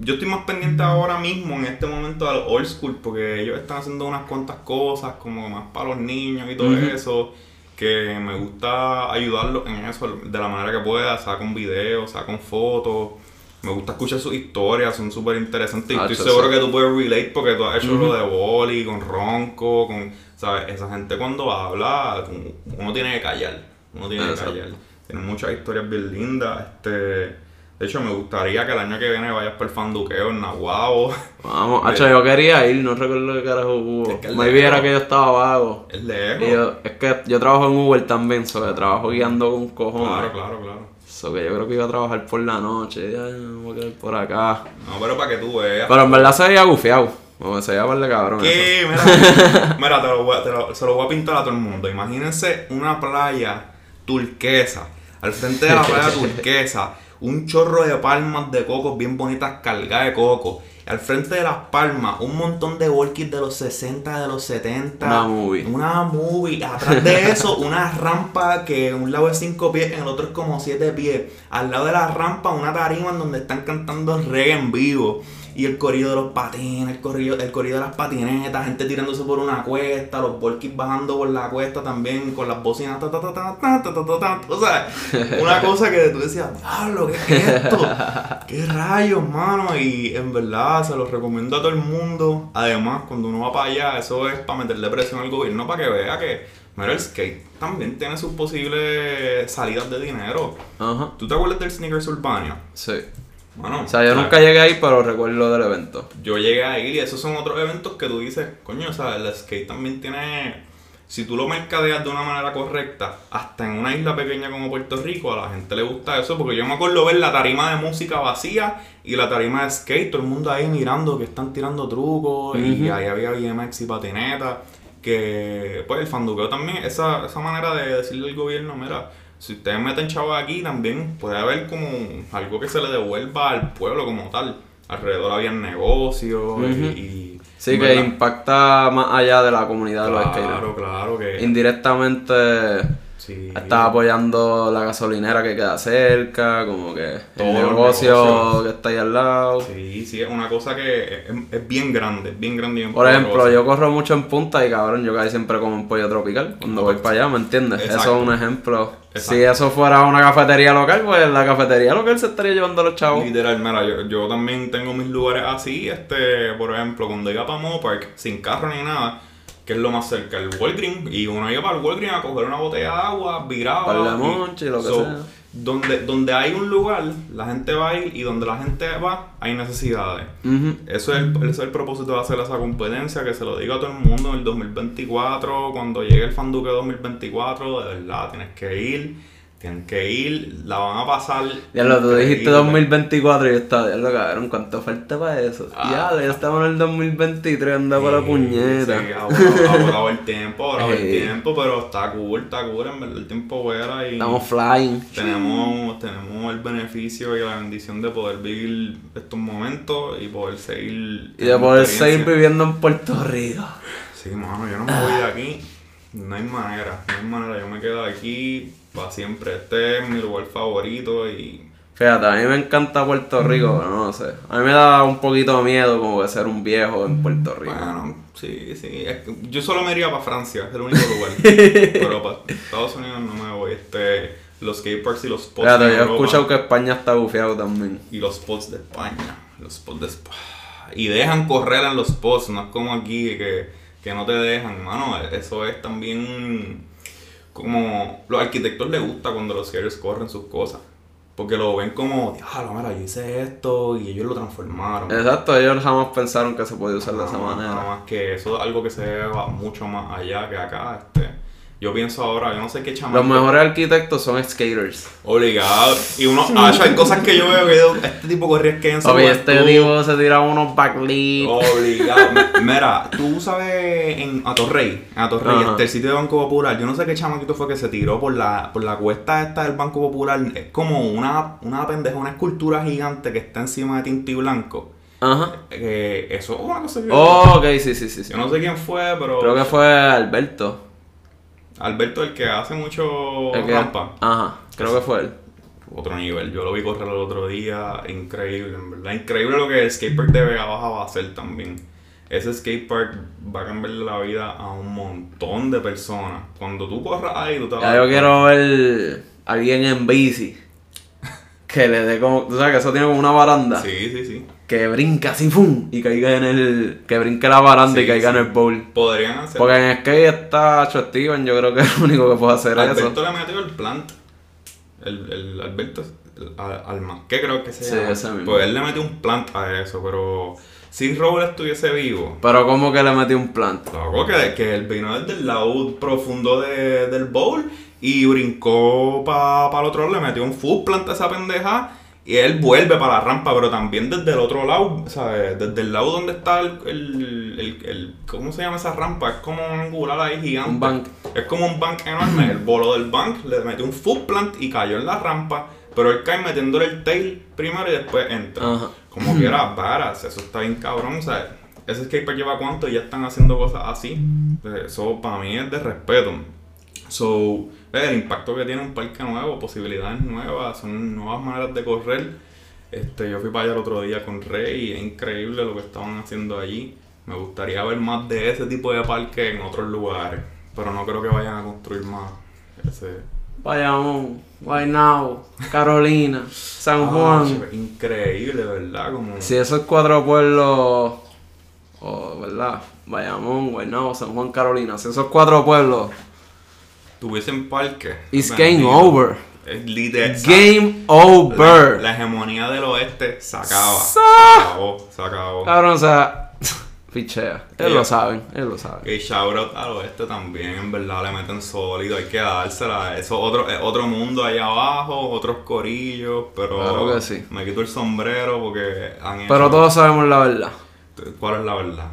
Yo estoy más pendiente ahora mismo, en este momento, al old school, porque ellos están haciendo unas cuantas cosas, como más para los niños y todo eso, que me gusta ayudarlos en eso de la manera que pueda, sea con videos, sea con fotos. Me gusta escuchar sus historias, son súper interesantes. Y Ah, estoy seguro que tú puedes relate porque tú has hecho lo de Boli, con Ronco, con. ¿Sabes? Esa gente cuando habla, uno tiene que callar. Uno tiene Exacto. que callar. Tienen muchas historias bien lindas. Este, de hecho, me gustaría que el año que viene vayas por el fanduqueo en Nahuabo. Vamos, hacho, yo quería ir, no recuerdo qué carajo hubo. Es que Me viera que yo estaba vago. Es Y lejos. yo- es que yo trabajo en Uber también, so que trabajo guiando con cojones. Claro, claro, claro. So que yo creo que iba a trabajar por la noche. Ya, me voy a quedar por acá. No, pero para que tú veas. Pero en verdad se veía gufiado. Como se veía par de cabrón. eso. ¿Qué? Mira, mira te lo voy a- te lo- se lo voy a pintar a todo el mundo. Imagínense una playa turquesa. Al frente de la playa turquesa, un chorro de palmas de cocos bien bonitas cargadas de coco. Al frente de las palmas, un montón de walkies de los 60, de los 70. Una movie. Una movie. Atrás de eso, una rampa que un lado es 5 pies, en el otro es como 7 pies. Al lado de la rampa, una tarima en donde están cantando reggae en vivo. Y el corrido de los patines, el corrido, el corrido de las patinetas, gente tirándose por una cuesta, los walkies bajando por la cuesta también con las bocinas. Ta, ta, ta, ta, ta, ta, ta, ta, ta. O sea, una cosa que tú decías, diablo, ¿qué es esto? ¿Qué rayos, mano? Y en verdad se los recomiendo a todo el mundo. Además, cuando uno va para allá, eso es para meterle presión al gobierno para que vea que, mira, el skate también tiene sus posibles salidas de dinero. Ajá. ¿Tú te acuerdas del Sneakers Urbania? Sí. Bueno, O sea, yo nunca llegué ahí, pero recuerdo del evento. yo llegué ahí y esos son otros eventos que tú dices, coño, o sea, el skate también tiene, si tú lo mercadeas de una manera correcta, hasta en una isla pequeña como Puerto Rico, a la gente le gusta eso, porque yo me acuerdo ver la tarima de música vacía y la tarima de skate, todo el mundo ahí mirando que están tirando trucos y ahí había BMX y patineta, que pues el fanduqueo también, esa, esa manera de decirle al gobierno, mira, si ustedes meten chavos aquí también puede haber como algo que se le devuelva al pueblo como tal. Alrededor había negocios y- Sí, que impacta más allá de la comunidad de los. Claro, claro que Indirectamente sí. está apoyando la gasolinera que queda cerca, como que Todo el el negocio que está ahí al lado. Sí, sí, es una cosa que es, es bien grande, es bien grande. bien Por ejemplo, yo corro mucho en punta y cabrón, yo casi siempre como un pollo tropical cuando voy para allá, ¿me entiendes? Exacto. Eso es un ejemplo. Exacto. Si eso fuera una cafetería local, pues la cafetería local se estaría llevando a los chavos. Literal, mira, yo, yo también tengo mis lugares así, este, por ejemplo, cuando iba para Mopark, sin carro ni nada, que es lo más cerca, el Walgreens, y uno iba para el Walgreens a coger una botella de agua, viraba. Para la monche, lo que sea. Donde, donde hay un lugar, la gente va a ir, y donde la gente va, hay necesidades. Eso es, el, ese es el propósito de hacer esa competencia, que se lo diga a todo el mundo en el 2024, cuando llegue el Fanduque 2024, de verdad, tienes que ir, tienes que ir, la van a pasar. Ya lo tú dijiste increíble. 2024 y yo estaba, ya lo cabrón, ¿cuánto falta para eso? Ah. ya, ya estamos en el 2023, anda para la puñeta. Sí, ha volado, el tiempo, ha el tiempo, pero está cool, está cool, en verdad el tiempo vuela y Estamos flying. tenemos, tenemos el beneficio y la bendición de poder vivir estos momentos y poder seguir... Y de poder seguir viviendo en Puerto Rico. Sí, mano, yo no me voy de aquí. No hay manera, no hay manera. Yo me quedo aquí para siempre. Este es mi lugar favorito y Fíjate, a mí me encanta Puerto Rico, pero no sé. A mí me da un poquito de miedo como de ser un viejo en Puerto Rico. Bueno, sí, sí. Es que yo solo me iría para Francia, es el único lugar. pero para Estados Unidos no me voy. Este, los skateparks y los spots Fíjate, en yo he Europa escuchado que España está bufiado también. Y los spots de España. Los spots de España. Y dejan correr en los spots, no es como aquí que, que no te dejan, mano. Eso es también como los arquitectos les gusta cuando los skaters corren sus cosas. Porque lo ven como, diablo, mira, yo hice esto y ellos lo transformaron. Exacto, ellos jamás pensaron que se podía usar de esa manera. Nada más que eso es algo que se va mucho más allá que acá. Este. Yo pienso ahora, yo no sé qué chamaco. Los mejores arquitectos son skaters. Obligado. Y uno, ah, hay cosas que yo veo que yo- este tipo corría skate en su Papi, este tipo se tira unos backleaps. Obligado. Mira, tú sabes en Atorrey, en Atorrey, este, el sitio de Banco Popular, yo no sé qué chamaquito fue que se tiró por la, por la cuesta esta del Banco Popular. Es como una, una pendeja, una escultura gigante que está encima de tinta y blanco. Ajá. Eh, eso es una cosa que... Oh, ok, sí, sí, sí. sí. Yo no sé quién fue, pero... Creo que fue Alberto. Alberto, el que hace mucho el que- rampa. Ajá, creo que fue él. Otro nivel. Yo lo vi correr el otro día. Increíble, en verdad. Increíble lo que el skatepark de Vega Baja va a hacer también. Ese skatepark va a cambiarle la vida a un montón de personas. Cuando tú corras ahí, tú te vas a Ya dar yo quiero ver a alguien en bici. Que le dé como. Tú sabes que eso tiene como una baranda. Sí, sí, sí. Que brinca así, ¡fum! Y caiga en el. Que brinque la baranda y caiga sí. en el bowl. Podrían hacer. Porque en skate está Steven, yo creo que es el único que puede hacer Alberto eso. le metió el plant. El, el Alberto Alma. ¿Qué creo que se Sí, ese mismo. Pues él le metió un plant a eso, pero. Si Raúl estuviese vivo, Pero como que le metí un plant. Loco, que, que él vino desde el lado profundo de- del bowl y brincó para el otro le metió un foot plant a esa pendeja y él vuelve para la rampa, pero también desde el otro lado, ¿sabes? Desde el lado donde está el, el, el- el- ¿cómo se llama esa rampa? Es como un angular ahí gigante. Un bank. Es como un bank enorme. El bolo del bank le metió un foot plant y cayó en la rampa, pero él cae metiéndole el tail primero y después entra. Ajá. Como que era varas, eso está bien cabrón, o sea, ese skatepark lleva cuánto y ya están haciendo cosas así. Eso para mí es de respeto. So, el impacto que tiene un parque nuevo, posibilidades nuevas, son nuevas maneras de correr. Este, yo fui para allá el otro día con Rey y es increíble lo que estaban haciendo allí. Me gustaría ver más de ese tipo de parque en otros lugares, pero no creo que vayan a construir más. Ese, Bayamón, Guaynabo, Carolina, San Ah, Juan. chico, increíble, ¿verdad? Como... Si esos cuatro pueblos, oh, ¿verdad? Bayamón, Guaynabo, San Juan, Carolina. Si esos cuatro pueblos, tuviesen parque. it's bendito, game over. Literal. Game La, over. la hegemonía del oeste se acaba. Se acabó, se acabó. Cabrón, o sea, pichea. Ellos Yeah. lo saben, ellos lo saben. Y shout out al oeste también, en verdad le meten sólido, hay que dársela. Eso otro, es otro mundo allá abajo, otros corillos, pero Claro que sí. me quito el sombrero porque han hecho- Pero todos sabemos la verdad. ¿Cuál es la verdad?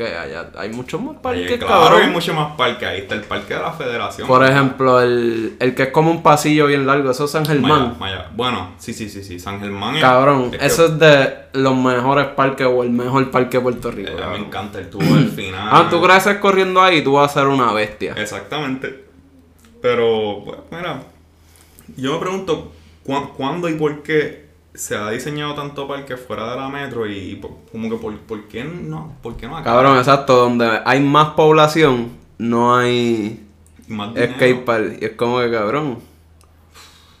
Que allá hay muchos más parques, claro cabrón. hay mucho más parques, ahí está el parque de la federación. Por ejemplo, el, el que es como un pasillo bien largo, eso es San Germán. Maya, Maya. Bueno, sí, sí, sí, sí, San Germán. es- Cabrón, es que- eso es de los mejores parques o el mejor parque de Puerto Rico. eh, me encanta el tubo del final. Ah, tú creces corriendo ahí, tú vas a ser una bestia. Exactamente. Pero, bueno, mira, yo me pregunto ¿cuá- cuándo y por qué se ha diseñado tanto parque fuera de la metro y, como que por, por qué no, por qué no acá? Cabrón, exacto, donde hay más población, no hay más skate park. Y es como que, cabrón,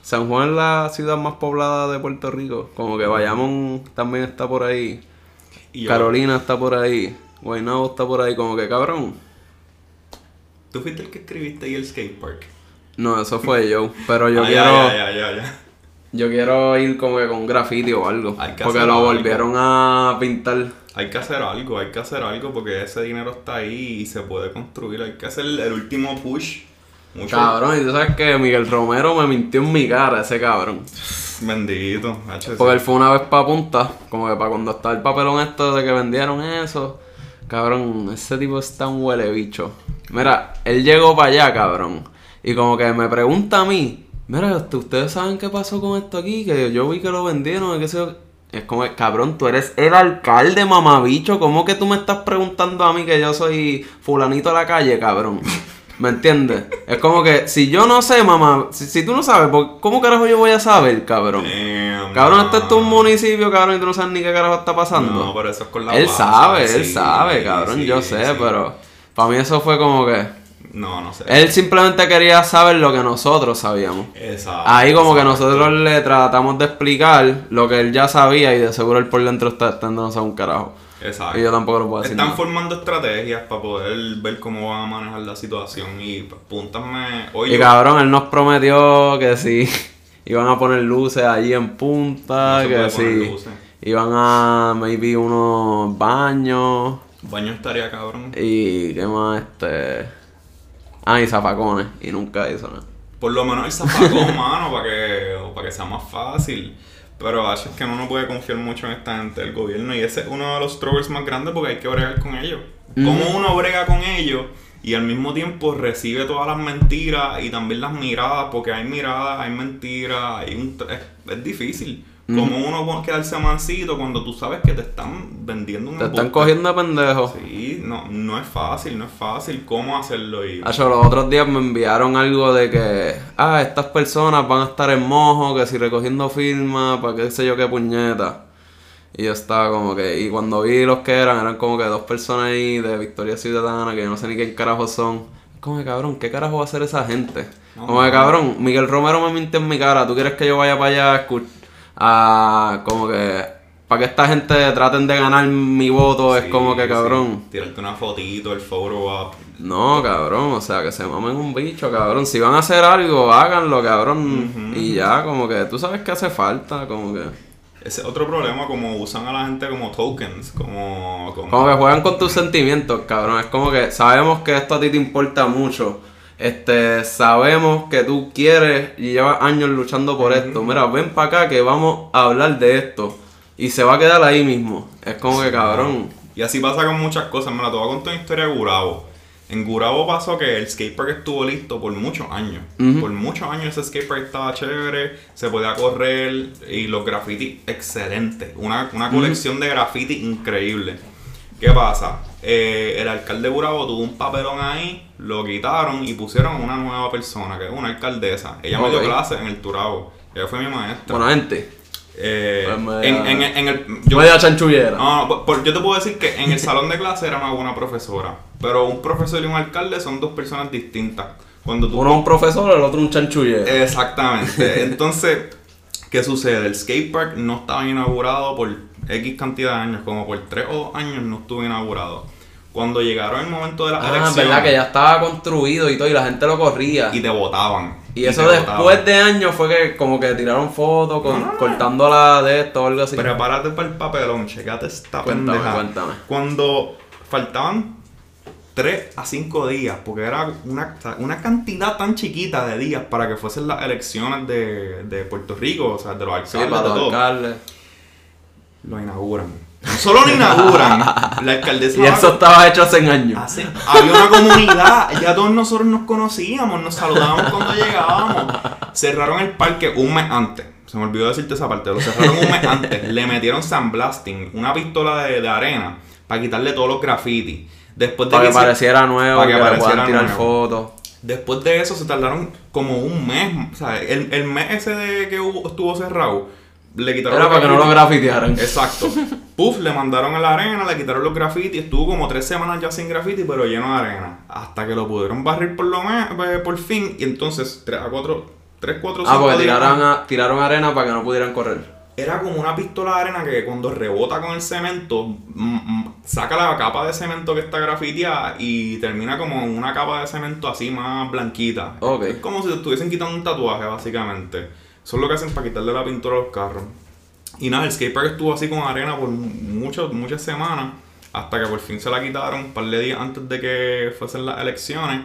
San Juan es la ciudad más poblada de Puerto Rico. Como que Bayamón también está por ahí. Y Carolina está por ahí. Guaynabo está por ahí. Como que, cabrón. Tú fuiste el que escribiste ahí el skatepark. No, eso fue yo. Pero yo Ah, quiero... ya, ya, ya. Yo quiero ir como que con graffiti o algo. Hay que Porque lo algo. volvieron a pintar. Hay que hacer algo, hay que hacer algo porque ese dinero está ahí y se puede construir. Hay que hacer el, último push. Mucho. Cabrón, y tú sabes que Miguel Romero me mintió en mi cara, ese cabrón. Bendito. H, Porque él fue una vez para punta, como que para cuando estaba el papelón esto de que vendieron eso. Cabrón, ese tipo está un huele bicho. Mira, él llegó para allá, cabrón. Y como que me pregunta a mí, mira, este, ¿ustedes saben qué pasó con esto aquí? Que yo vi que lo vendieron, sé yo. Es como, cabrón, tú eres el alcalde, mamabicho. ¿Cómo que tú me estás preguntando a mí que yo soy fulanito de la calle, cabrón? ¿Me entiendes? Es como que si yo no sé, mamá, si, si tú no sabes, ¿cómo carajo yo voy a saber, cabrón? Damn, Cabrón, este es tu municipio, cabrón, y tú no sabes ni qué carajo está pasando. No, pero eso es con la él base, sabe, él sí, sabe, cabrón, sí, yo sé, pero para mí eso fue como que No, no sé. él simplemente quería saber lo que nosotros sabíamos. Exacto, Ahí como que nosotros le tratamos de explicar lo que él ya sabía y de seguro él por dentro está estando a un carajo. Exacto. Y yo tampoco lo puedo decir. Están nada. formando estrategias para poder ver cómo van a manejar la situación y pues, púntame. Oye, Y cabrón, él nos prometió que si iban a poner luces allí en punta, No se que puede poner si luces. iban a maybe unos baños baño estaría cabrón. y qué más este ah y zafacones y nunca hizo nada. Por lo menos el zapacón, mano, para que, para que sea más fácil. Pero es que uno no puede confiar mucho en esta gente del gobierno y ese es uno de los struggles más grandes porque hay que bregar con ellos. ¿Cómo uno brega con ellos y al mismo tiempo recibe todas las mentiras y también las miradas? Porque hay miradas, hay mentiras, hay un... es, es difícil. ¿Cómo uno puede quedarse mansito cuando tú sabes que te están vendiendo un Te están cogiendo de pendejo. Sí, no, no es fácil, no es fácil cómo hacerlo y... Hacho, los otros días me enviaron algo de que, ah, estas personas van a estar en mojo, que si recogiendo firmas, para qué sé yo qué puñeta. Y yo estaba como que, y cuando vi los que eran, eran como que dos personas ahí de Victoria Ciudadana, que yo no sé ni qué carajo son. Como que cabrón, ¿qué carajo va a hacer esa gente? No, como que cabrón, Miguel Romero me mintió en mi cara, ¿tú quieres que yo vaya para allá a escu- a como que, para que esta gente traten de ganar mi voto? es como que sí. cabrón. Tirarte una fotito, el photo up. No, cabrón, o sea, que se mamen un bicho, cabrón. Si van a hacer algo, háganlo, cabrón. Y ya, como que tú sabes que hace falta, como que. Ese es otro problema, como usan a la gente como tokens, como... como, Como que juegan con tus sentimientos, cabrón. Es como que sabemos que esto a ti te importa mucho. Este, sabemos que tú quieres y llevas años luchando por esto. Mira, ven para acá que vamos a hablar de esto. Y se va a quedar ahí mismo. Es como que, cabrón. Y así pasa con muchas cosas. Me la te voy a contar una historia de Gurabo. En Gurabo pasó que el skatepark estuvo listo por muchos años. Por muchos años ese skatepark estaba chévere, se podía correr y los graffiti excelentes. Una, una colección de graffiti increíble. ¿Qué pasa? Eh, el alcalde de Gurabo tuvo un papelón ahí, lo quitaron y pusieron a una nueva persona, que es una alcaldesa. Ella me dio clase en el Turabo. Ella fue mi maestra. Bueno, gente. Eh, Pues me- en, en- en el, Yo voy a chanchullera. no, no, por- por- yo te puedo decir que en el salón de clase era una buena profesora, pero un profesor y un alcalde son dos personas distintas. Cuando tú Uno es un profesor, el otro un chanchullero. Exactamente. Entonces, ¿qué sucede? El skatepark no estaba inaugurado por X cantidad de años, como por 3 o 2 años no estuvo inaugurado. Cuando llegaron el momento de la Ah, elección verdad que ya estaba construido y todo, y la gente lo corría. y te votaban. Y eso después votaban. de años fue que como que tiraron fotos con, No, no, no. cortándola de esto o algo así. Prepárate para el papelón, checate esta Cuéntame, pendeja. cuéntame. Cuando faltaban 3 a 5 días, porque era una, una cantidad tan chiquita de días para que fuesen las elecciones de, de Puerto Rico, o sea, de los sí, alcaldes, para de los todo. alcaldes. Lo inauguran. No solo lo inauguran, la alcaldesa Y eso estaba hecho hace años. Hace- había una comunidad, ya todos nosotros nos conocíamos, nos saludábamos cuando llegábamos. Cerraron el parque un mes antes. Se me olvidó decirte esa parte, lo cerraron un mes antes. Le metieron sandblasting, una pistola de, de arena, para quitarle todos los grafitis. Después de para que se- pareciera nuevo, para que, que tirar fotos. Después de eso se tardaron como un mes. O sea, el, el mes ese de que hubo- estuvo cerrado, le quitaron Era para que no lo grafitearan. Exacto. Puff, le mandaron a la arena, le quitaron los grafitis, estuvo como tres semanas ya sin graffiti, pero lleno de arena. Hasta que lo pudieron barrer por lo me- eh, por fin. Y entonces, tres a cuatro, tres, cuatro, Ah, cinco porque tiraron, a- tiraron arena para que no pudieran correr. Era como una pistola de arena que cuando rebota con el cemento, saca la capa de cemento que está grafiteada y termina como una capa de cemento así más blanquita. Ok. Es como si te estuviesen quitando un tatuaje, básicamente. Es lo que hacen para quitarle la pintura a los carros. Y nada, el skatepark estuvo así con arena por muchas, muchas semanas. Hasta que por fin se la quitaron, un par de días antes de que fuesen las elecciones.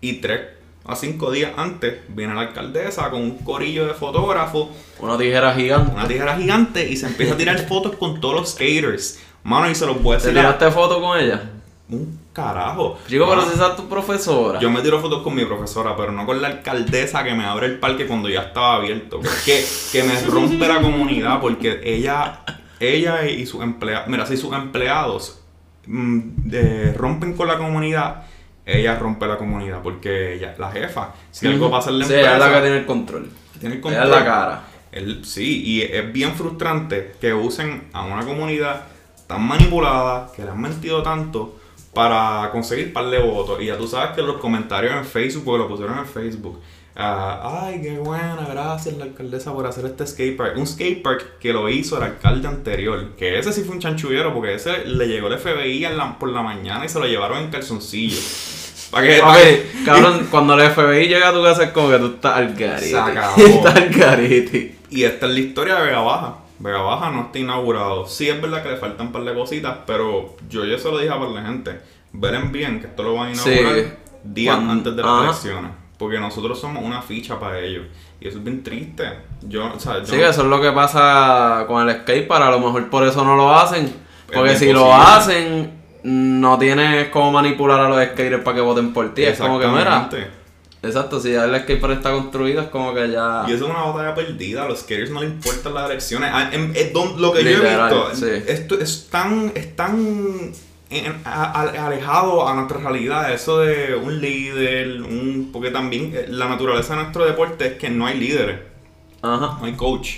Y tres a cinco días antes viene la alcaldesa con un corillo de fotógrafos Una tijera gigante. una tijera gigante y se empieza a tirar fotos con todos los skaters. Mano, y se los voy a ¿Te decir. a- tiraste foto con ella? Un carajo. Chico, pero si esa es tu profesora. Yo me tiro fotos con mi profesora, pero no con la alcaldesa que me abre el parque cuando ya estaba abierto. Que, que me rompe la comunidad porque ella ella y sus empleados, mira, si sus empleados mm, de- rompen con la comunidad, ella rompe la comunidad, porque ella, la jefa, si algo pasa en la Sí, ella es empresa, la que tiene el control. tiene el control. es la cara. El- sí, y es bien frustrante que usen a una comunidad tan manipulada, que le han mentido tanto, para conseguir par de votos. Y ya tú sabes que los comentarios en Facebook, porque lo pusieron en Facebook. ah, Ay, qué buena, gracias la alcaldesa por hacer este skatepark. Un skatepark que lo hizo el alcalde anterior. Que ese sí fue un chanchullero, porque ese le llegó el FBI la- por la mañana y se lo llevaron en calzoncillo. Para que- cabrón, cuando el FBI llega a tu casa es como que tú estás al garete. Se acabó. estás al garete. Y esta es la historia de Vega Baja. Vega Baja no está inaugurado. Sí es verdad que le faltan un par de cositas, pero yo ya se lo dije a de gente. Veren bien que esto lo van a inaugurar Sí. días Cuando- antes de las elecciones. Porque nosotros somos una ficha para ellos. Y eso es bien triste. Yo, o sea, yo Sí, eso es lo que pasa con el skatepark. A lo mejor por eso no lo hacen. Porque si lo hacen, no tienes cómo manipular a los skaters para que voten por ti. Es como que, mira. Exacto, si ya el skatepark está construido, es como que ya. Y eso es una batalla perdida. A los skaters no les importan las elecciones. Ah, lo que yo he visto, sí. esto es tan, es tan en- a- a- alejado a nuestra realidad. Eso de un líder, un porque también eh, la naturaleza de nuestro deporte es que no hay líderes, Ajá. no hay coach.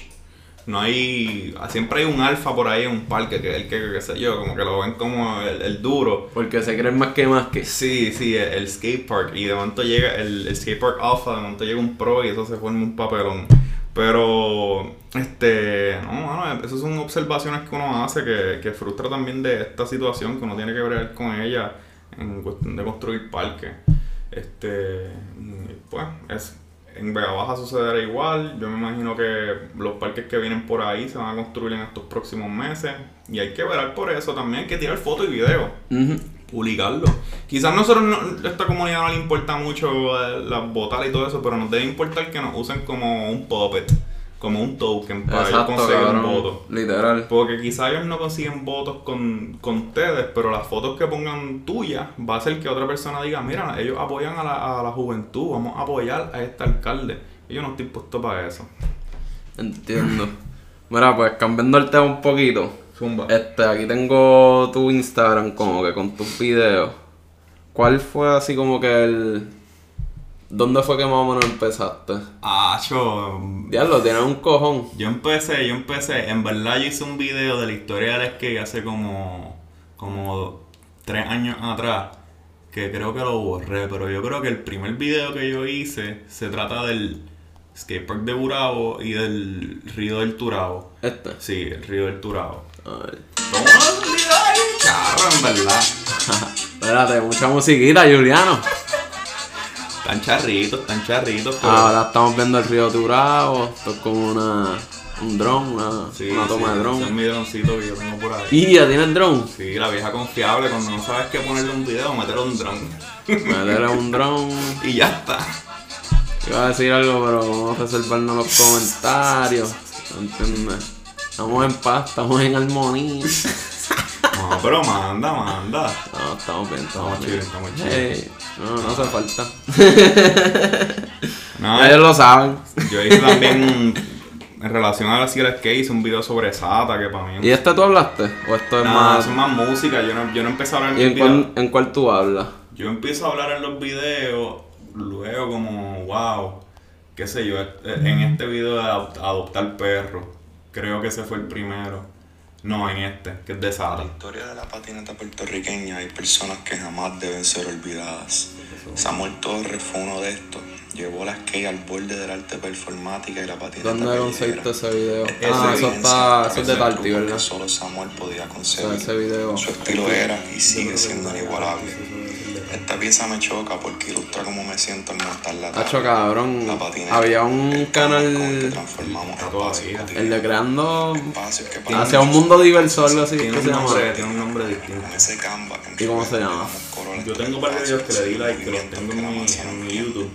No hay. Siempre hay un alfa por ahí en un parque que el que, qué sé yo, como que lo ven como el, el duro. Porque se creen más que más que. Sí, sí, el, el skate park. Y de momento llega el, el skate park alpha, de momento llega un pro y eso se forma un papelón. Pero, este, no, mano, esas son observaciones que uno hace que, que frustra también de esta situación que uno tiene que ver con ella en cuestión de construir parques. Este, pues, es, en Vega Baja sucederá igual. Yo me imagino que los parques que vienen por ahí se van a construir en estos próximos meses. Y hay que verar por eso también, hay que tirar fotos y videos publicarlo. Quizás nosotros, no- esta comunidad no le importa mucho eh, las botas y todo eso, pero nos debe importar que nos usen como un puppet, como un token para ellos conseguir cabrón. votos. Literal. Porque quizás ellos no consiguen votos con, con ustedes, pero las fotos que pongan tuyas va a hacer que otra persona diga, mira, ellos apoyan a la, a la juventud, vamos a apoyar a este alcalde. Y yo no estoy puesto para eso. Entiendo. Mira, pues cambiando el tema un poquito. Zumba. Este, aquí tengo tu Instagram como que con tus videos. ¿Cuál fue así como que el... ¿Dónde fue que más o menos empezaste? Acho, Diablo, tienes un cojón. Yo empecé, yo empecé, en verdad yo hice un video de la historia del skate hace como, como tres años atrás, que creo que lo borré, pero yo creo que el primer video que yo hice se trata del skatepark de Burabo y del río del Turabo. Este. Sí, el río del Turabo. A ver. Como un video ahí, charro, en verdad. Espérate, mucha musiquita, Juliano. Tan charritos, tan charritos, pero... Ahora estamos viendo el río Turabo. Esto es como una... Un dron, una, Sí, una toma sí, de ese Es dron. mi droncito que yo tengo por ahí. Y ya tienes dron. Sí, la vieja confiable, cuando no sabes qué ponerle un video, meterle un dron. Meterle un dron. y ya está. Iba a decir algo, pero vamos a reservarnos los comentarios. ¿Entiendes? Estamos en paz, estamos en armonía. No, pero manda, manda. No, estamos bien, estamos Estamos bien. chill, estamos chill. Hey, no, no hace falta. No, Ellos lo saben. yo hice también, en relación a la Sierra Skate, hice un video sobre Sata, que para mí ¿Y este tú hablaste? ¿O esto es No, más.? eso es más música, yo no, yo no empecé a hablar en ¿Y en cuál, en cuál tú hablas? Yo empiezo a hablar en los videos, luego como, wow, qué sé yo, eh, en este video de adop- adoptar perro, creo que ese fue el primero. No, en este, que es de La Sata. historia de la patineta puertorriqueña hay personas que jamás deben ser olvidadas. Samuel Torres fue uno de estos. Llevó la skate al borde del arte performática y la patineta ¿Dónde conseguiste ese video? Esta Ah, eso está. Eso es de Tarty, ¿verdad? que solo Samuel podía O sea, ese video. Su estilo era y sigue siendo inigualable. Esta pieza me choca porque ilustra cómo me siento al montar la tabla. cabrón. La patineta. Había un el canal con el que transformamos espacios. El de creando. Espacios que Hacia un mundo diverso, algo así. Tiene ¿Qué un, se llama? nombre, tiene un nombre distinto. Ese Canva en ¿Y cómo se llama? Yo tengo varios videos que le di like, que los tengo que en mi, en mi. YouTube.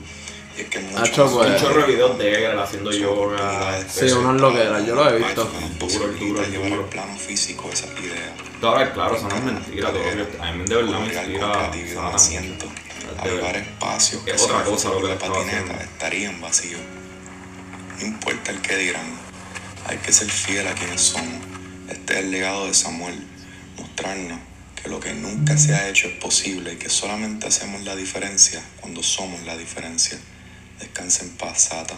Y es que Hacho, muchos pues. Un chorro de videos de él haciendo yoga. Sí, unas loqueras, yo lo he visto. Duro, duro, llevar duro. al plano físico esas ideas. Ahora, claro, eso no es mentira, todo. A mí de verdad me mucho. Avivar verdad. espacios que Es otra cosa lo que la patineta estarían vacíos. No importa el que dirán, hay que ser fiel a quienes somos. Este es el legado de Samuel, mostrarnos que lo que nunca se ha hecho es posible y que solamente hacemos la diferencia cuando somos la diferencia. Descansa en paz, Sata.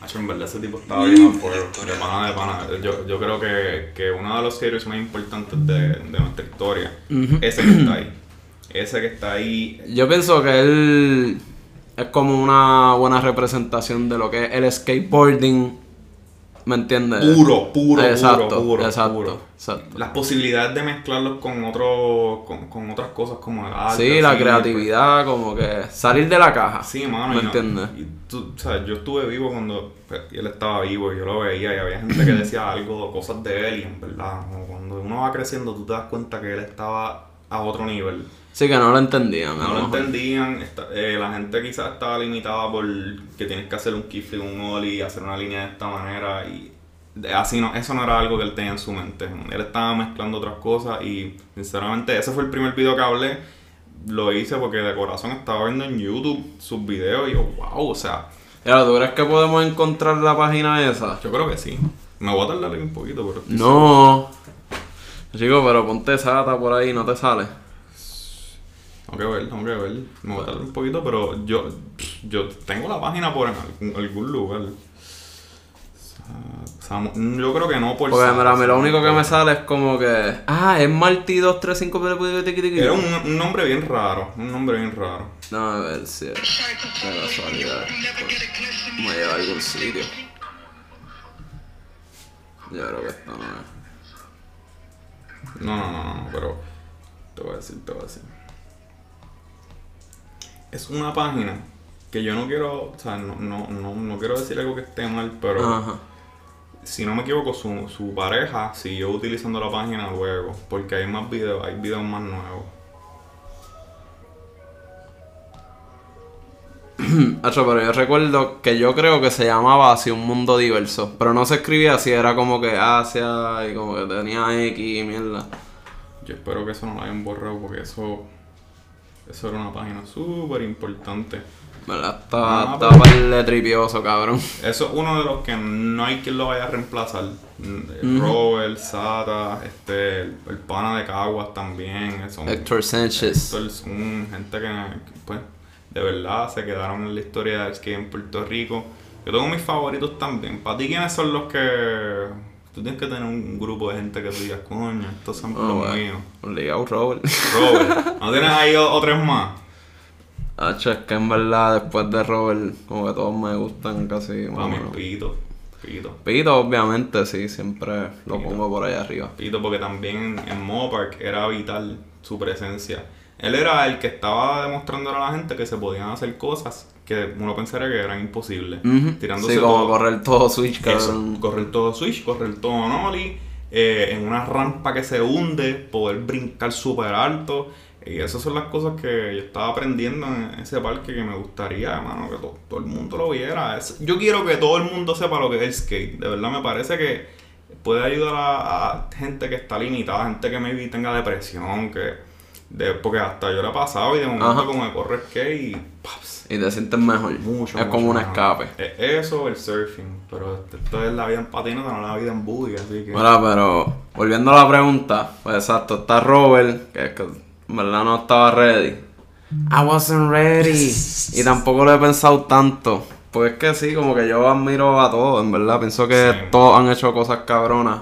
Hacho, en verdad ese tipo estaba bien a fuego, de pana de pana. Yo, yo creo que, que uno de los héroes más importantes de, de nuestra historia, ese que está ahí. Ese que está ahí, Yo pienso que él es como una buena representación de lo que es el skateboarding. ¿Me entiendes? puro, puro, exacto, puro, puro, exacto, puro. exacto. Las posibilidades de mezclarlos con otro, con, con otras cosas como el arte. Sí, la así, creatividad, como que salir de la caja. Sí, mano. ¿Me no- entiendes? Y tú, o sea, yo estuve vivo cuando pues, él estaba vivo y yo lo veía y había gente que decía algo, cosas de él y en verdad, como cuando uno va creciendo tú te das cuenta que él estaba a otro nivel. Sí, que no lo entendían. No lo entendían, esta- eh, la gente quizás estaba limitada por que tienes que hacer un kickflip, un ollie y hacer una línea de esta manera y así no, eso no era algo que él tenía en su mente. Él estaba mezclando otras cosas y sinceramente ese fue el primer video que hablé. Lo hice porque de corazón estaba viendo en YouTube sus videos y yo, wow, o sea, Mira, ¿tú crees que podemos encontrar la página esa? yo creo que sí. Me voy a tardar un poquito, pero... No. Chico, pero ponte Sata por ahí, no te sale. Tengo que ver, tengo que ver. Me voy a tardar un poquito, pero yo, yo tengo la página por en algún, lugar. Sa- Samu- yo creo que no por Porque mira, a mí lo único que me sale es como que. Ah, es Marty 235 Era un, un nombre bien raro, un nombre bien raro. Déjame ver si es. De casualidad. Me lleva a algún sitio. Yo creo que esto no es. No, no, no, no, pero te voy a decir, te voy a decir. Es una página que yo no quiero, o sea, no, no, no, no quiero decir algo que esté mal, pero Ajá. si no me equivoco, su, su pareja siguió utilizando la página luego, porque hay más videos, hay videos más nuevos. pero yo recuerdo que yo creo que se llamaba así un mundo diverso. Pero no se escribía así, era como que Asia y como que tenía X y mierda. Yo espero que eso no lo hayan borrado porque eso, eso era una página súper importante. ¿Verdad? Estaba, Ah, estaba para tripioso, cabrón. Eso es uno de los que no hay quien lo vaya a reemplazar. Mm, Robert, Sata, este, el, el pana de Caguas también. Son, Héctor Sánchez. Héctor son gente que, pues, de verdad se quedaron en la historia del skate en Puerto Rico. Yo tengo mis favoritos también. Para ti, ¿quiénes son los que...? Tú tienes que tener un grupo de gente que tú digas, coño, estos son Oh, los míos. Obligado, Robert. Robert, ¿no tienes ahí o- o tres más? Hacho, es que en verdad después de Robert, como que todos me gustan casi. Para mí. Pito. Pito. Pito, obviamente, sí, siempre lo Pito. pongo por ahí arriba. Pito, porque también en Mopark era vital su presencia. Él era el que estaba demostrando a la gente que se podían hacer cosas que uno pensaría que eran imposibles. Tirándose Sí, como todo, correr todo Switch, eso, correr todo switch, correr todo nollie, eh, en una rampa que se hunde, poder brincar súper alto. Y esas son las cosas que yo estaba aprendiendo en ese parque que me gustaría, hermano, que to- todo el mundo lo viera. Es- yo quiero que todo el mundo sepa lo que es el skate. De verdad me parece que puede ayudar a, a gente que está limitada, gente que maybe tenga depresión, que de, porque hasta yo lo he pasado y de momento Ajá. como me corre skate y paps, Y te sientes mejor. mucho. es mucho como un mejor. escape. Es eso, el surfing, pero esto, es la vida en patineta, no la vida en buggy, así que... Bueno, pero volviendo a la pregunta, pues exacto, está Robert, que es que en verdad no estaba ready. I wasn't ready. y tampoco lo he pensado tanto. Pues es que sí, como que yo admiro a todos, en verdad. Pienso que Sí. todos han hecho cosas cabronas.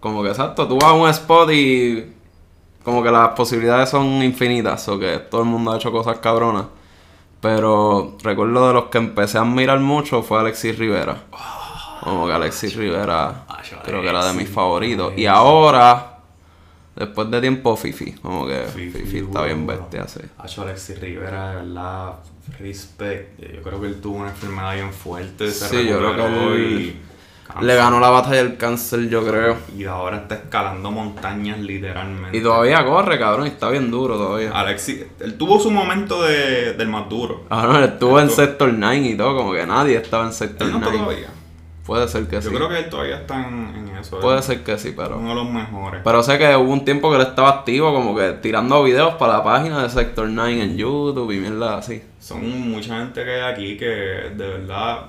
Como que exacto, tú vas a un spot y como que las posibilidades son infinitas, o que todo el mundo ha hecho cosas cabronas. Pero recuerdo de los que empecé a admirar mucho fue Alexis Rivera. Como que Alexis Rivera creo que era de mis favoritos. Y ahora, después de tiempo, Fifi. Como que Fifi, Fifi, está bien bestia, sí. Alexis Rivera, de verdad, respect. Yo creo que él tuvo una enfermedad bien fuerte, se Sí, yo creo que él y... Le ganó la batalla del cáncer, yo creo. Y ahora está escalando montañas literalmente. Y todavía corre, cabrón, y está bien duro todavía. Alexis, él tuvo su momento de, del más duro. Ahora él estuvo en Sector 9 y todo, como que nadie estaba en Sector Él no 9. todavía. Puede ser que Yo sí. creo que él todavía está en, en eso. Puede él ser que sí, pero... Uno de los mejores. Pero sé que hubo un tiempo que él estaba activo, como que tirando videos para la página de Sector 9 en YouTube y mierda así. Son mucha gente que hay aquí que de verdad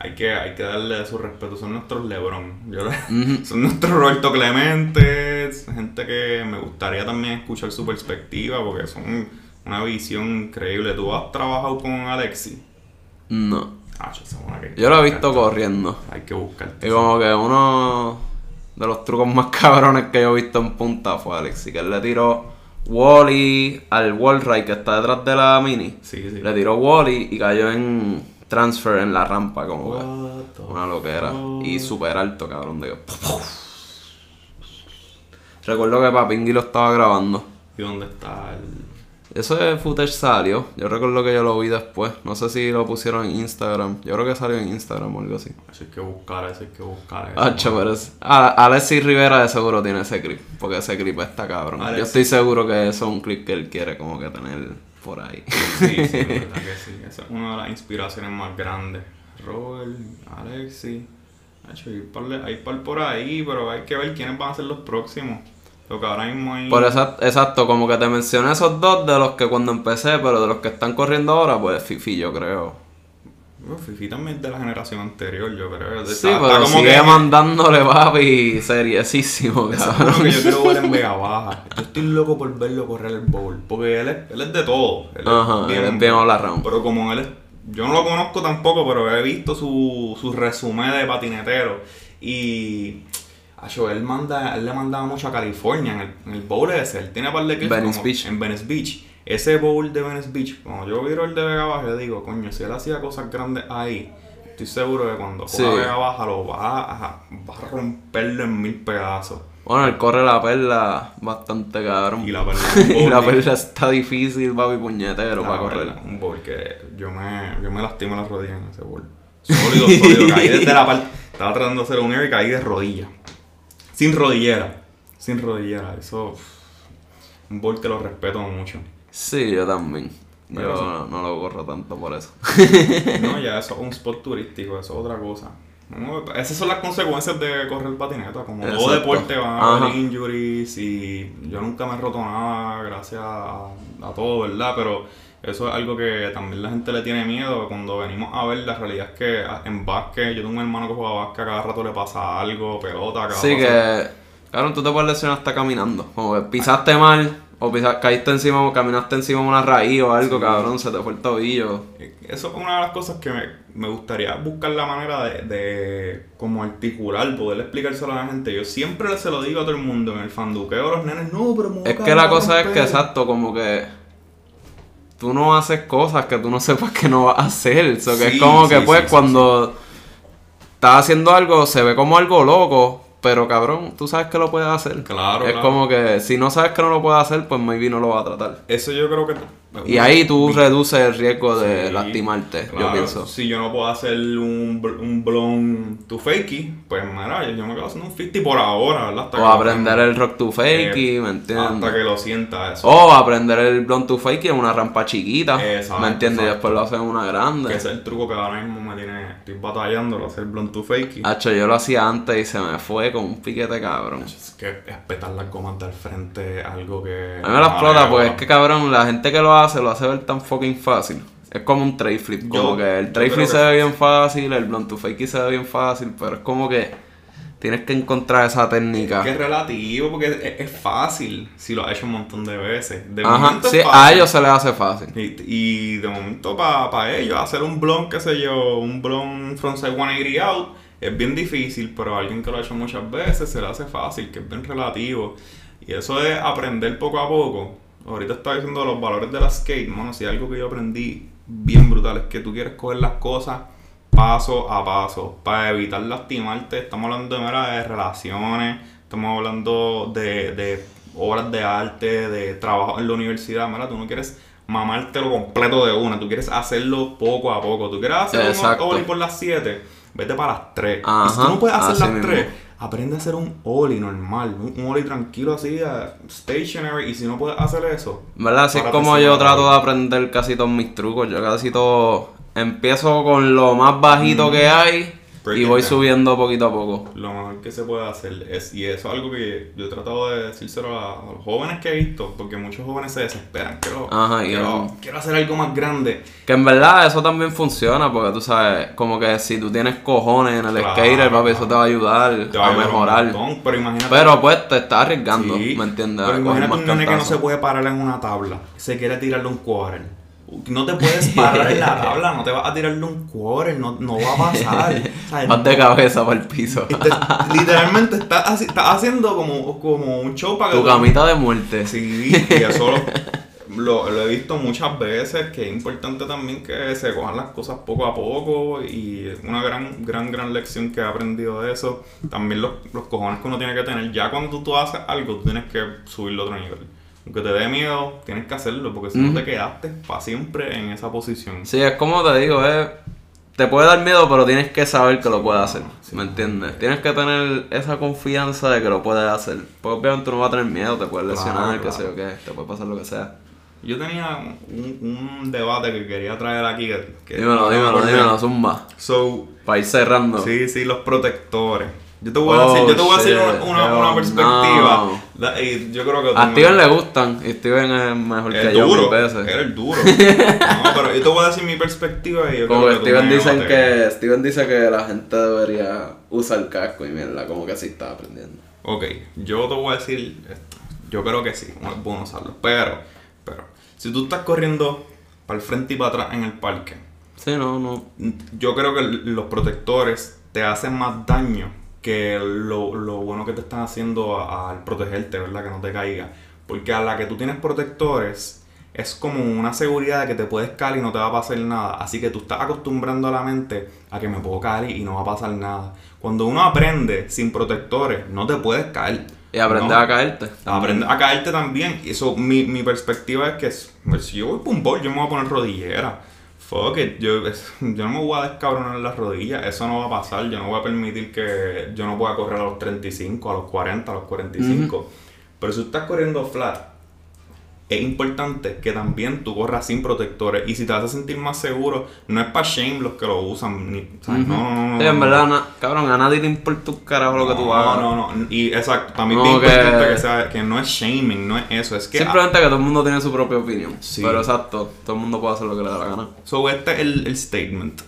hay que, hay que darle su respeto. Son nuestros Lebron. Yo- son nuestros Roberto Clemente. Gente que me gustaría también escuchar su perspectiva porque son una visión increíble. ¿Tú has trabajado con Alexi? No. Ah, Yo lo he visto corriendo. Hay que buscarte. Y como que uno de los trucos más cabrones que yo he visto en punta fue Alexi, que él le tiró Wally al Wallride que está detrás de la mini. Sí, sí. Le tiró Wally y cayó en transfer en la rampa, como que una loquera. Y súper alto, cabrón. De... Recuerdo que Papingui lo estaba grabando. ¿Y dónde está el...? Ese footage salió. Yo recuerdo que yo lo vi después. No sé si lo pusieron en Instagram. Yo creo que salió en Instagram o algo así. Hay que buscar, hay que buscar. pero es... Alexis Rivera de seguro tiene ese clip. Porque ese clip está cabrón. Yo estoy seguro que eso es un clip que él quiere como que tener por ahí. Sí, sí, la verdad que sí. Esa es una de las inspiraciones más grandes. Robert, Alexi. Hay par, hay par por ahí, pero hay que ver quiénes van a ser los próximos. Lo que ahora mismo hay... Por eso, exacto, como que te mencioné esos dos de los que cuando empecé, pero de los que están corriendo ahora, pues Fifi yo creo. Bueno, Fifi también es de la generación anterior, yo creo. Sí, Está- está pero como sigue que- mandándole papi es cabrón. que yo quiero ver en Vega Baja. Yo estoy loco por verlo correr el bowl. Porque él es, él es de todo. Él es Ajá, él es bien all around. Pero como él es. Yo no lo conozco tampoco, pero he visto su, su resumen de patinetero. Y. Acho, él, manda, él le mandaba mucho a California en el, en el bowl ese. Él tiene un par de clips Venice Beach. En Venice Beach. Ese bowl de Venice Beach, cuando yo viro el de Vega Baja, yo digo, coño, si él hacía cosas grandes ahí, estoy seguro que cuando coja Sí. Vega Baja lo va a, va a romperlo en mil pedazos. Bueno, él corre la perla bastante cabrón. Y la perla Y la perla está difícil, papi, puñetero, La para verdad, correr. Un bowl que yo me, yo me lastimo las rodillas en ese bowl. Sólido, sólido. Caí desde la parte. Estaba tratando de hacer un air y caí de rodilla. Sin rodillera. Sin rodillera. Eso. Un bowl que lo respeto mucho. Sí, yo también. Yo Pero sí. no, no lo corro tanto por eso. No, ya eso es un spot turístico, eso es otra cosa. No, esas son las consecuencias de correr patineta. Como todo deporte van a haber Ajá. injuries y yo nunca me he roto nada gracias a, a todo, ¿verdad? Pero eso es algo que también la gente le tiene miedo. Cuando venimos a ver, la realidad es que en básquet, yo tengo un hermano que juega básquet, a cada rato le pasa algo, pelota, cada Sí, que. Cabrón, tú te puedes lesionar hasta caminando. Como que pisaste mal, o caíste encima, o caminaste encima de una raíz o algo, cabrón, se te fue el tobillo. Eso es una de las cosas que me, me gustaría buscar la manera de, de como articular, poder explicárselo a la gente. Yo siempre se lo digo a todo el mundo en el fanduqueo los nenes, no, pero me Es que la cosa es que, romper". exacto, como que tú no haces cosas que tú no sepas que no vas a hacer. So, que Sí, es como que sí, pues sí, sí, cuando estás haciendo algo se ve como algo loco, pero cabrón, tú sabes que lo puedes hacer. Claro, Es claro. como que si no sabes que no lo puedes hacer, pues maybe no lo vas a tratar. Eso yo creo que... Y ahí tú reduces el riesgo de Sí, lastimarte, yo pienso. Si yo no puedo hacer un, un to fakey, pues mira, yo me quedo haciendo un 50 por ahora, ¿verdad? Hasta O aprender el rock to fakey, Eh, ¿me entiendes? Hasta que lo sienta eso. O aprender el blonde to fakey en una rampa chiquita, Exacto, ¿me entiendes? Y después lo hacen en una grande. Que ese es el truco que ahora mismo me tiene... Estoy batallando, lo hacer blon to fakey. Hacho, yo lo hacía antes y se me fue con un piquete cabrón. Es que espetar las gomas del frente algo que... A mí me la explota porque es que cabrón, la gente que lo hace lo hace ver tan fucking fácil. Es como un tray flip, como Yo- que el creo flip se ve bien fácil, el blonde to fakey se ve bien fácil, pero es como que tienes que encontrar esa técnica. Que es relativo porque es, es fácil si lo has hecho un montón de veces. De Ajá, momento es a ellos se les hace fácil. Y, y de momento para ellos hacer un blon, qué sé yo, un blon frontside 180 out, es bien difícil, pero a alguien que lo ha hecho muchas veces se le hace fácil, que es bien relativo. Y eso es aprender poco a poco. Ahorita estaba diciendo los valores de la skate, mano, si algo que yo aprendí bien brutal es que tú quieres coger las cosas paso a paso para evitar lastimarte. Estamos hablando de, mera, de relaciones, estamos hablando de, de obras de arte, de trabajo en la universidad. Mira, tú no quieres mamártelo completo de una, tú quieres hacerlo poco a poco. Tú quieres hacer Exacto. un ollie por las 7, vete para las 3. y si Ajá, tú no puedes hacer las mismo. 3, aprende a hacer un ollie normal, un, ollie tranquilo así, eh, stationary. Y si no puedes hacer eso, ¿Verdad? Así es como yo trato de aprender casi todos mis trucos. Yo casi todo empiezo con lo más bajito que hay Y voy down. subiendo poquito a poco. Lo mejor que se puede hacer es, y eso es algo que yo he tratado de decírselo a, los jóvenes que he visto, porque muchos jóvenes se desesperan. Quiero, Ajá, quiero, hacer algo más grande. Que en verdad eso también funciona, porque tú sabes, como que si tú tienes cojones en el Claro, skater, papi, eso te va a ayudar Te va a mejorar. montón, pero imagínate. Pero pues te estás arriesgando, Sí, ¿me entiendes? Pero imagínate un nene que no se puede parar en una tabla, se quiere tirarle un quarter. No te puedes parar en la tabla, no te vas a tirarle un quarter, no, no va a pasar. O sea, Vas de cabeza para el piso. Te- literalmente estás, estás haciendo como, como un show para que tu camita de muerte. Sí, y eso lo, lo he visto muchas veces, que es importante también que se cojan las cosas poco a poco y es una gran, gran, gran lección que he aprendido de eso. También los, los cojones que uno tiene que tener. Ya cuando tú, tú haces algo, tú tienes que subirlo a otro nivel. Aunque te dé miedo, tienes que hacerlo, porque si no te quedaste para siempre en esa posición. Sí, es como te digo, es, te puede dar miedo, pero tienes que saber que lo puedes hacer. ¿Me entiendes? Tienes que tener esa confianza de que lo puedes hacer. Porque obviamente no vas a tener miedo, te puedes Claro, lesionar, qué claro. sé yo qué, te puede pasar lo que sea. Yo tenía un, un debate que quería traer aquí. Que, Dímelo, dímelo, dímelo, zumba. So, Para ir cerrando. Sí, sí, los protectores. Yo te voy a Oh, decir, yo te voy a decir shit, una, una- una hell perspectiva. no. Y yo creo que A me- Steven le gustan y Steven es mejor que yo duro, mil veces. Era el duro. no, pero yo te voy a decir mi perspectiva y yo Como creo que Steven dicen que Steven dice que la gente debería usar casco y mierda, como que así está aprendiendo. Ok, yo te voy a decir esto. Yo creo que sí, es bueno usarlo. Pero, pero, si tú estás corriendo para el frente y para atrás en el parque, Sí, no, no. yo creo que los protectores te hacen más daño que lo, lo bueno que te están haciendo al protegerte, ¿verdad? Que no te caiga. Porque a la que tú tienes protectores es como una seguridad de que te puedes caer y no te va a pasar nada. Así que tú estás acostumbrando a la mente a que me puedo caer y no va a pasar nada. Cuando uno aprende sin protectores, no te puedes caer. Y aprender No. a caerte. Aprende a caerte también. Eso, mi, mi perspectiva es que es- pues, si yo voy por un bol, yo me voy a poner rodillera. Fuck it, yo, es- yo no me voy a descabronar las rodillas, eso no va a pasar. Yo no voy a permitir que yo no pueda correr a los 35, a los 40, a los 45. Pero si tú estás corriendo flat, es importante que también tú corras sin protectores. Y si te vas a sentir más seguro, no es para shame los que lo usan. Ni, ¿sabes? No, no, no, no. Sí, en no. verdad, na- cabrón, a nadie te importa un carajo lo que tú No, hagas. No, no, Y exacto, también No, bien importante que- que, sea, que no es shaming, no es eso, es que... Simplemente que todo el mundo tiene su propia opinión. Sí. Pero exacto, todo el mundo puede hacer lo que le da la gana. So, este es el, el statement.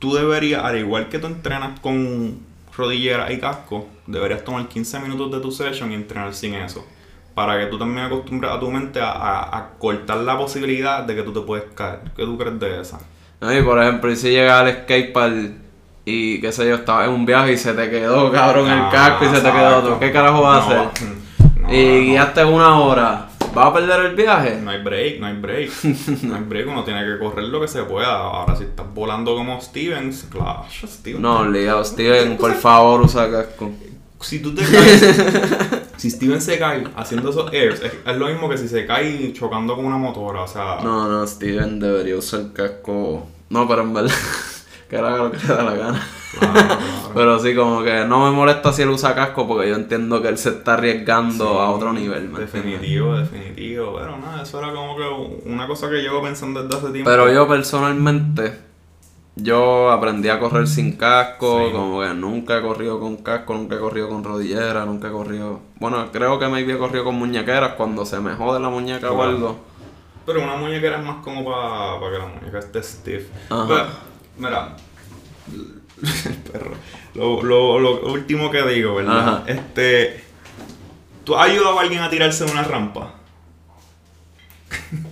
Tú deberías, al igual que tú entrenas con rodillera y casco, deberías tomar 15 minutos de tu session y entrenar sin eso. Para que tú también acostumbres a tu mente a, a- a cortar la posibilidad de que tú te puedes caer. ¿Qué tú crees de esa? ¿No? Y por ejemplo, si llegas al skatepark y qué sé yo, estabas en un viaje y se te quedó, cabrón, el Ah, casco y se te quedó todo. ¿Qué carajo vas a hacer? no, y guiaste una hora. ¿Vas a perder el viaje? No hay break, no hay break. No hay break, uno tiene que correr lo que se pueda. Ahora, si estás volando como Stevens, claro, Steven. No, obligado, Steven, por favor, usa casco. Si tú te caes, si Steven se cae haciendo esos airs, es, es lo mismo que si se cae chocando con una motora, o sea, No, no, Steven debería usar casco. No, pero en verdad, que haga lo que le da la gana. claro, claro. Pero sí, como que no me molesta si él usa casco porque yo entiendo que él se está arriesgando Sí, a otro nivel. ¿me entiendes? Definitivo, definitivo. Pero nada, eso era como que una cosa que llevo pensando desde hace tiempo. Pero yo personalmente, yo aprendí a correr sin casco, Sí. como que nunca he corrido con casco, nunca he corrido con rodillera, nunca he corrido... Bueno, creo que me he corrido con muñequeras cuando se me jode la muñeca o algo. Pero una muñequera es más como para que la muñeca esté stiff. Ajá. Pero, mira, el perro. Lo, lo, lo último que digo, ¿verdad? Ajá. Este. ¿Tú has ayudado a alguien a tirarse de una rampa?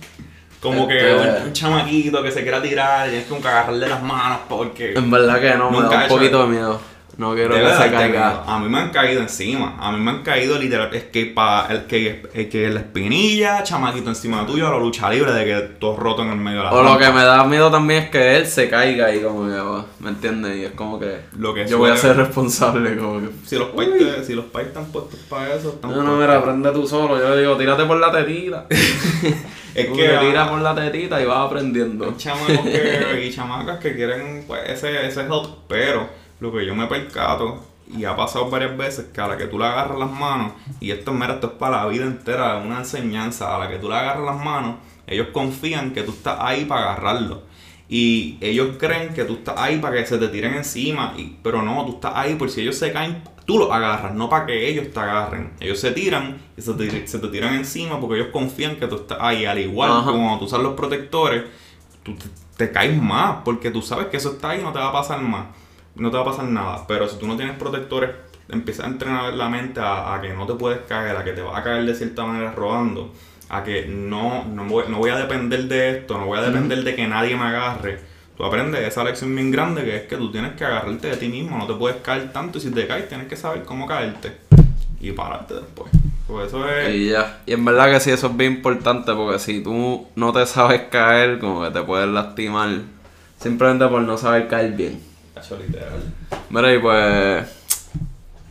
como que Este- un, un chamaquito que se quiera tirar y tienes que como que agarrarle las manos porque. En verdad que no, me da un poquito de miedo. No quiero Debe que se darte caiga. A mí me han caído encima. A mí me han caído literal. Es que para el que, el que la espinilla, chamaquito encima tuyo, a la lucha libre de que todo roto en el medio de la O lo rampa. que me da miedo también es que él se caiga y como que, oh, ¿me entiendes? Y es como que Lo que yo voy a ser responsable, como que... Si los pais te- si los pais están puestos para eso, están No, no, mira, aprende tú solo. Yo le digo, tírate por la tetita. Es que te tiras por la tetita y vas aprendiendo. chamacos que, y chamacas que quieren pues, ese, ese help, pero lo que yo me percato y ha pasado varias veces que a la que tú le agarras las manos, y esto mira, esto es para la vida entera, una enseñanza, a la que tú le agarras las manos, ellos confían que tú estás ahí para agarrarlo. Y ellos creen que tú estás ahí para que se te tiren encima, y, pero no, tú estás ahí por si ellos se caen, tú los agarras, no para que ellos te agarren. Ellos se tiran y se te, se te tiran encima porque ellos confían que tú estás ahí. Al igual Ajá. que cuando tú usas los protectores, tú te, te caes más porque tú sabes que eso está ahí y no te va a pasar más. No te va a pasar nada. Pero si tú no tienes protectores, empiezas a entrenar la mente a, a que no te puedes caer, a que te vas a caer de cierta manera rodando, a que no, no, voy, no voy a depender de esto, no voy a depender de que nadie me agarre. Tú aprendes esa lección bien grande que es que tú tienes que agarrarte de ti mismo, no te puedes caer tanto y si te caes tienes que saber cómo caerte y pararte después. Pues eso es... Y ya. Y en verdad que sí, eso es bien importante porque si tú no te sabes caer, como que te puedes lastimar simplemente por no saber caer bien. Cacho, literal. Mira, y pues.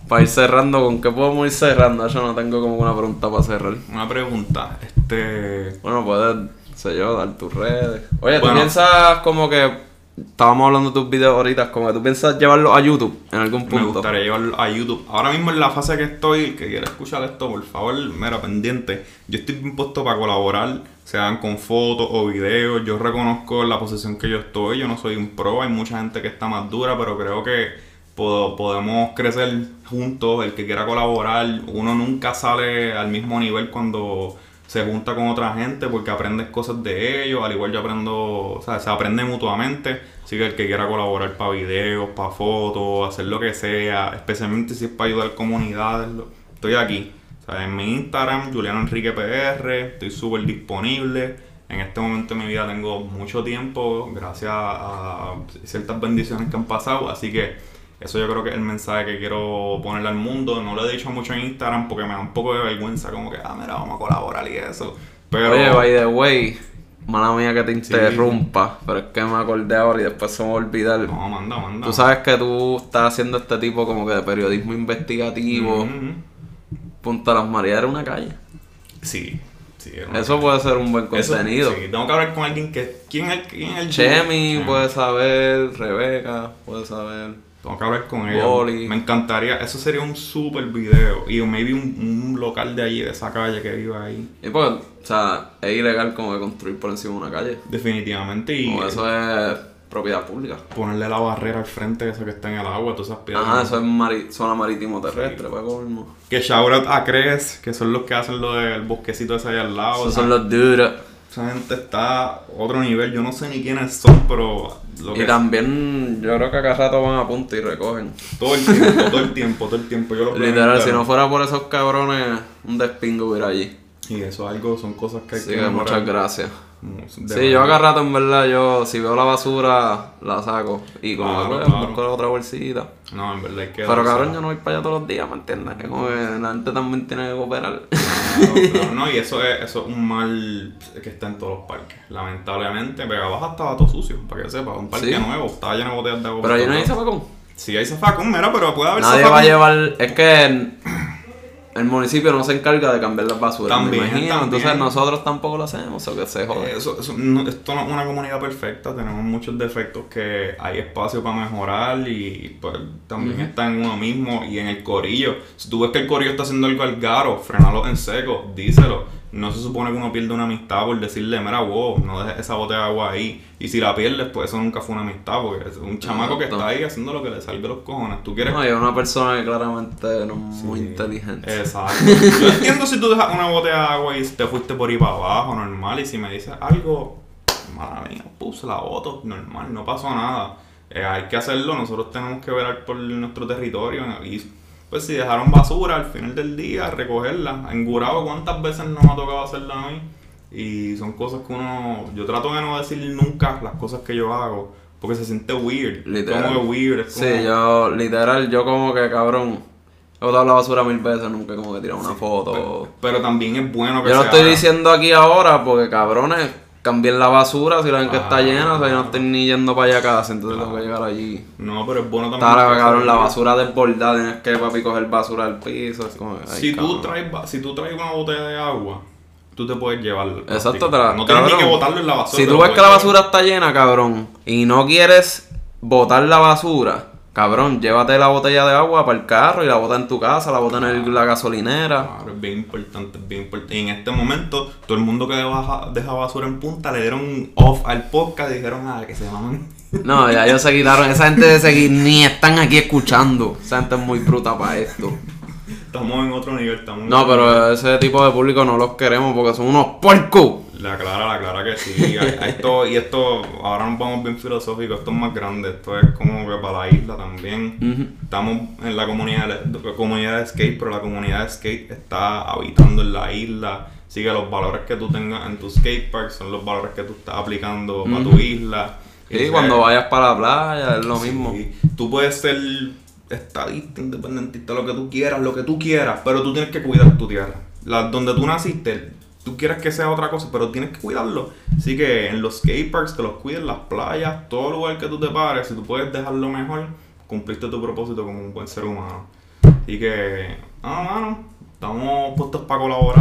Para ir cerrando, ¿con qué podemos ir cerrando? Yo no tengo como una pregunta para cerrar. Una pregunta, este... Bueno, puedes, sé yo, dar tus redes. Oye, ¿tú piensas como que. Estábamos hablando de tus videos ahorita, como que tú piensas llevarlos a YouTube en algún Me punto. gustaría llevarlo a YouTube. Ahora mismo en la fase que estoy, el que quiera escuchar esto, por favor, mira, pendiente. Yo estoy bien puesto para colaborar, sean con fotos o videos. Yo reconozco la posición que yo estoy. Yo no soy un pro, hay mucha gente que está más dura, pero creo que po- podemos crecer juntos. El que quiera colaborar, uno nunca sale al mismo nivel cuando se junta con otra gente porque aprendes cosas de ellos, al igual yo aprendo, o sea, se aprende mutuamente, así que el que quiera colaborar para videos, para fotos, hacer lo que sea, especialmente si es para ayudar comunidades, estoy aquí. O en mi Instagram, Juliano Enrique PR, estoy súper disponible. En este momento de mi vida tengo mucho tiempo, gracias a ciertas bendiciones que han pasado, así que eso yo creo que es el mensaje que quiero ponerle al mundo. No lo he dicho mucho en Instagram porque me da un poco de vergüenza, como que, ah, mira, vamos a colaborar y eso. Pero, Oye, by the way, mala mía que te interrumpa, pero es que me acordé ahora y después se me va a olvidar. no, manda, manda. Tú sabes que tú estás haciendo este tipo como que de periodismo investigativo. Ujú. Punta Las Marías era una calle. Sí, sí. Eso puede ser un buen Eso- contenido. sí, tengo que hablar con alguien que. ¿Quién es, quién es el Chemi puede saber, Rebeca puede saber. Tengo que hablar con ella. Boli. Me encantaría. Eso sería un super video. Y maybe un, un local de allí, de esa calle que vive ahí. Y pues, o sea, es ilegal como que construir por encima de una calle. Definitivamente. Y Como eso es propiedad pública. ponerle la barrera al frente, eso que está en el agua, todas esas piedras. Ajá, eso es mari- zona marítimo terrestre, pues colmo. Que shout out a Cres, que son los que hacen lo del bosquecito ese allá al lado. Esos son los duros. Esa gente está a otro nivel. Yo no sé ni quiénes son, pero lo Y que también, yo creo que acá rato van a punto y recogen. todo el tiempo, todo el tiempo, todo el tiempo. Yo veo Literal, si no fuera por esos cabrones, un despingo hubiera allí. Y eso es algo, son cosas que hay que que mejorar. muchas gracias. Sí, yo acá rato en verdad, yo si veo la basura, la saco. Y como Claro, claro. busco la otra bolsita. No, en verdad hay que Pero cabrón, yo no voy para allá todos los días, ¿me entiendes? Que como que la gente también tiene que cooperar. Claro, no, y eso es, eso es un mal que está en todos los parques. Lamentablemente, Vega Baja estaba todo sucio, para que sepas. Un parque Sí. nuevo, estaba lleno de botellas de agua. Pero ahí no hay zafacón. Sí, hay zafacón, mira, pero puede haber Nadie zafacón. va a llevar. Es que el municipio no se encarga de cambiar las basuras. También, me imagino. también. Entonces nosotros tampoco lo hacemos, o que se jode. Eso, eso no- esto no es una comunidad perfecta, tenemos muchos defectos que hay espacio para mejorar y pues también está en uno mismo y en el corillo. Si tú ves que el corillo está haciendo algo al garo, frenalo en seco, díselo. No se supone que uno pierda una amistad por decirle, mira, wow, no dejes esa botella de agua ahí. Y si la pierdes, pues eso nunca fue una amistad, porque es un chamaco que está ahí haciendo lo que le salga de los cojones. Tú quieres No, y es una persona que claramente no es muy inteligente. Exacto. Yo entiendo si tú dejas una botella de agua y te fuiste por ahí para abajo, normal. Y si me dices algo, mala mía, puse la boto, normal, no pasó nada. Eh, hay que hacerlo, nosotros tenemos que velar por nuestro territorio. Y pues si dejaron basura al final del día, recogerla. En Gurabo, ¿cuántas veces no me ha tocado hacerla a mí? Y son cosas que uno. Yo trato de no decir nunca las cosas que yo hago. Porque se siente weird. Literal. Como que weird. Es como, Sí, yo, literal, yo como que cabrón. He botado la basura mil veces, nunca como que tirado una foto. pero, pero también es bueno que Yo se estoy haga. diciendo aquí ahora porque cabrones, cambien la basura si la ven que está Ah. llena, o sea, yo no estoy ni yendo para allá a casa, entonces tengo que llegar allí. No, pero es bueno también. Está cabrón, la basura desbordada, tienes que papi coger basura del piso. Es como, ay, Si tú, traes, si tú traes una botella de agua, tú te puedes llevar. el Exacto, te la- No tienes ni que botarlo en la basura. Si tú ves que la llevar. basura está llena, cabrón, y no quieres botar la basura, cabrón, llévate la botella de agua para el carro y la bota en tu casa, la bota en el- la gasolinera. Claro, es bien importante, es bien importante. Y en este momento, todo el mundo que deja, deja basura en punta le dieron off al podcast y dijeron, ah, que se llaman. No, ya ellos se quitaron. Esa gente de seguir ni están aquí escuchando. Esa gente es muy bruta para esto. Estamos en otro nivel, estamos No, pero ese tipo de público no los queremos porque son unos puercos. La clara, la clara que sí. Esto, y esto, ahora nos vamos bien filosóficos, esto es más grande, esto es como que para la isla también. Estamos en la comunidad, la comunidad de skate, pero la comunidad de skate está habitando en la isla. Así que los valores que tú tengas en tu skate park son los valores que tú estás aplicando para tu isla. Y O cuando sea, vayas para la playa es lo mismo. Sí, Tú puedes ser estadista, independentista, lo que tú quieras, lo que tú quieras, pero tú tienes que cuidar tu tierra. La, donde tú naciste, tú quieres que sea otra cosa, pero tienes que cuidarlo. Así que en los skate parks que los cuiden, las playas, todo lugar que tú te pares, si tú puedes dejarlo mejor, cumpliste tu propósito como un buen ser humano. Así que, ah, mano, estamos puestos para colaborar.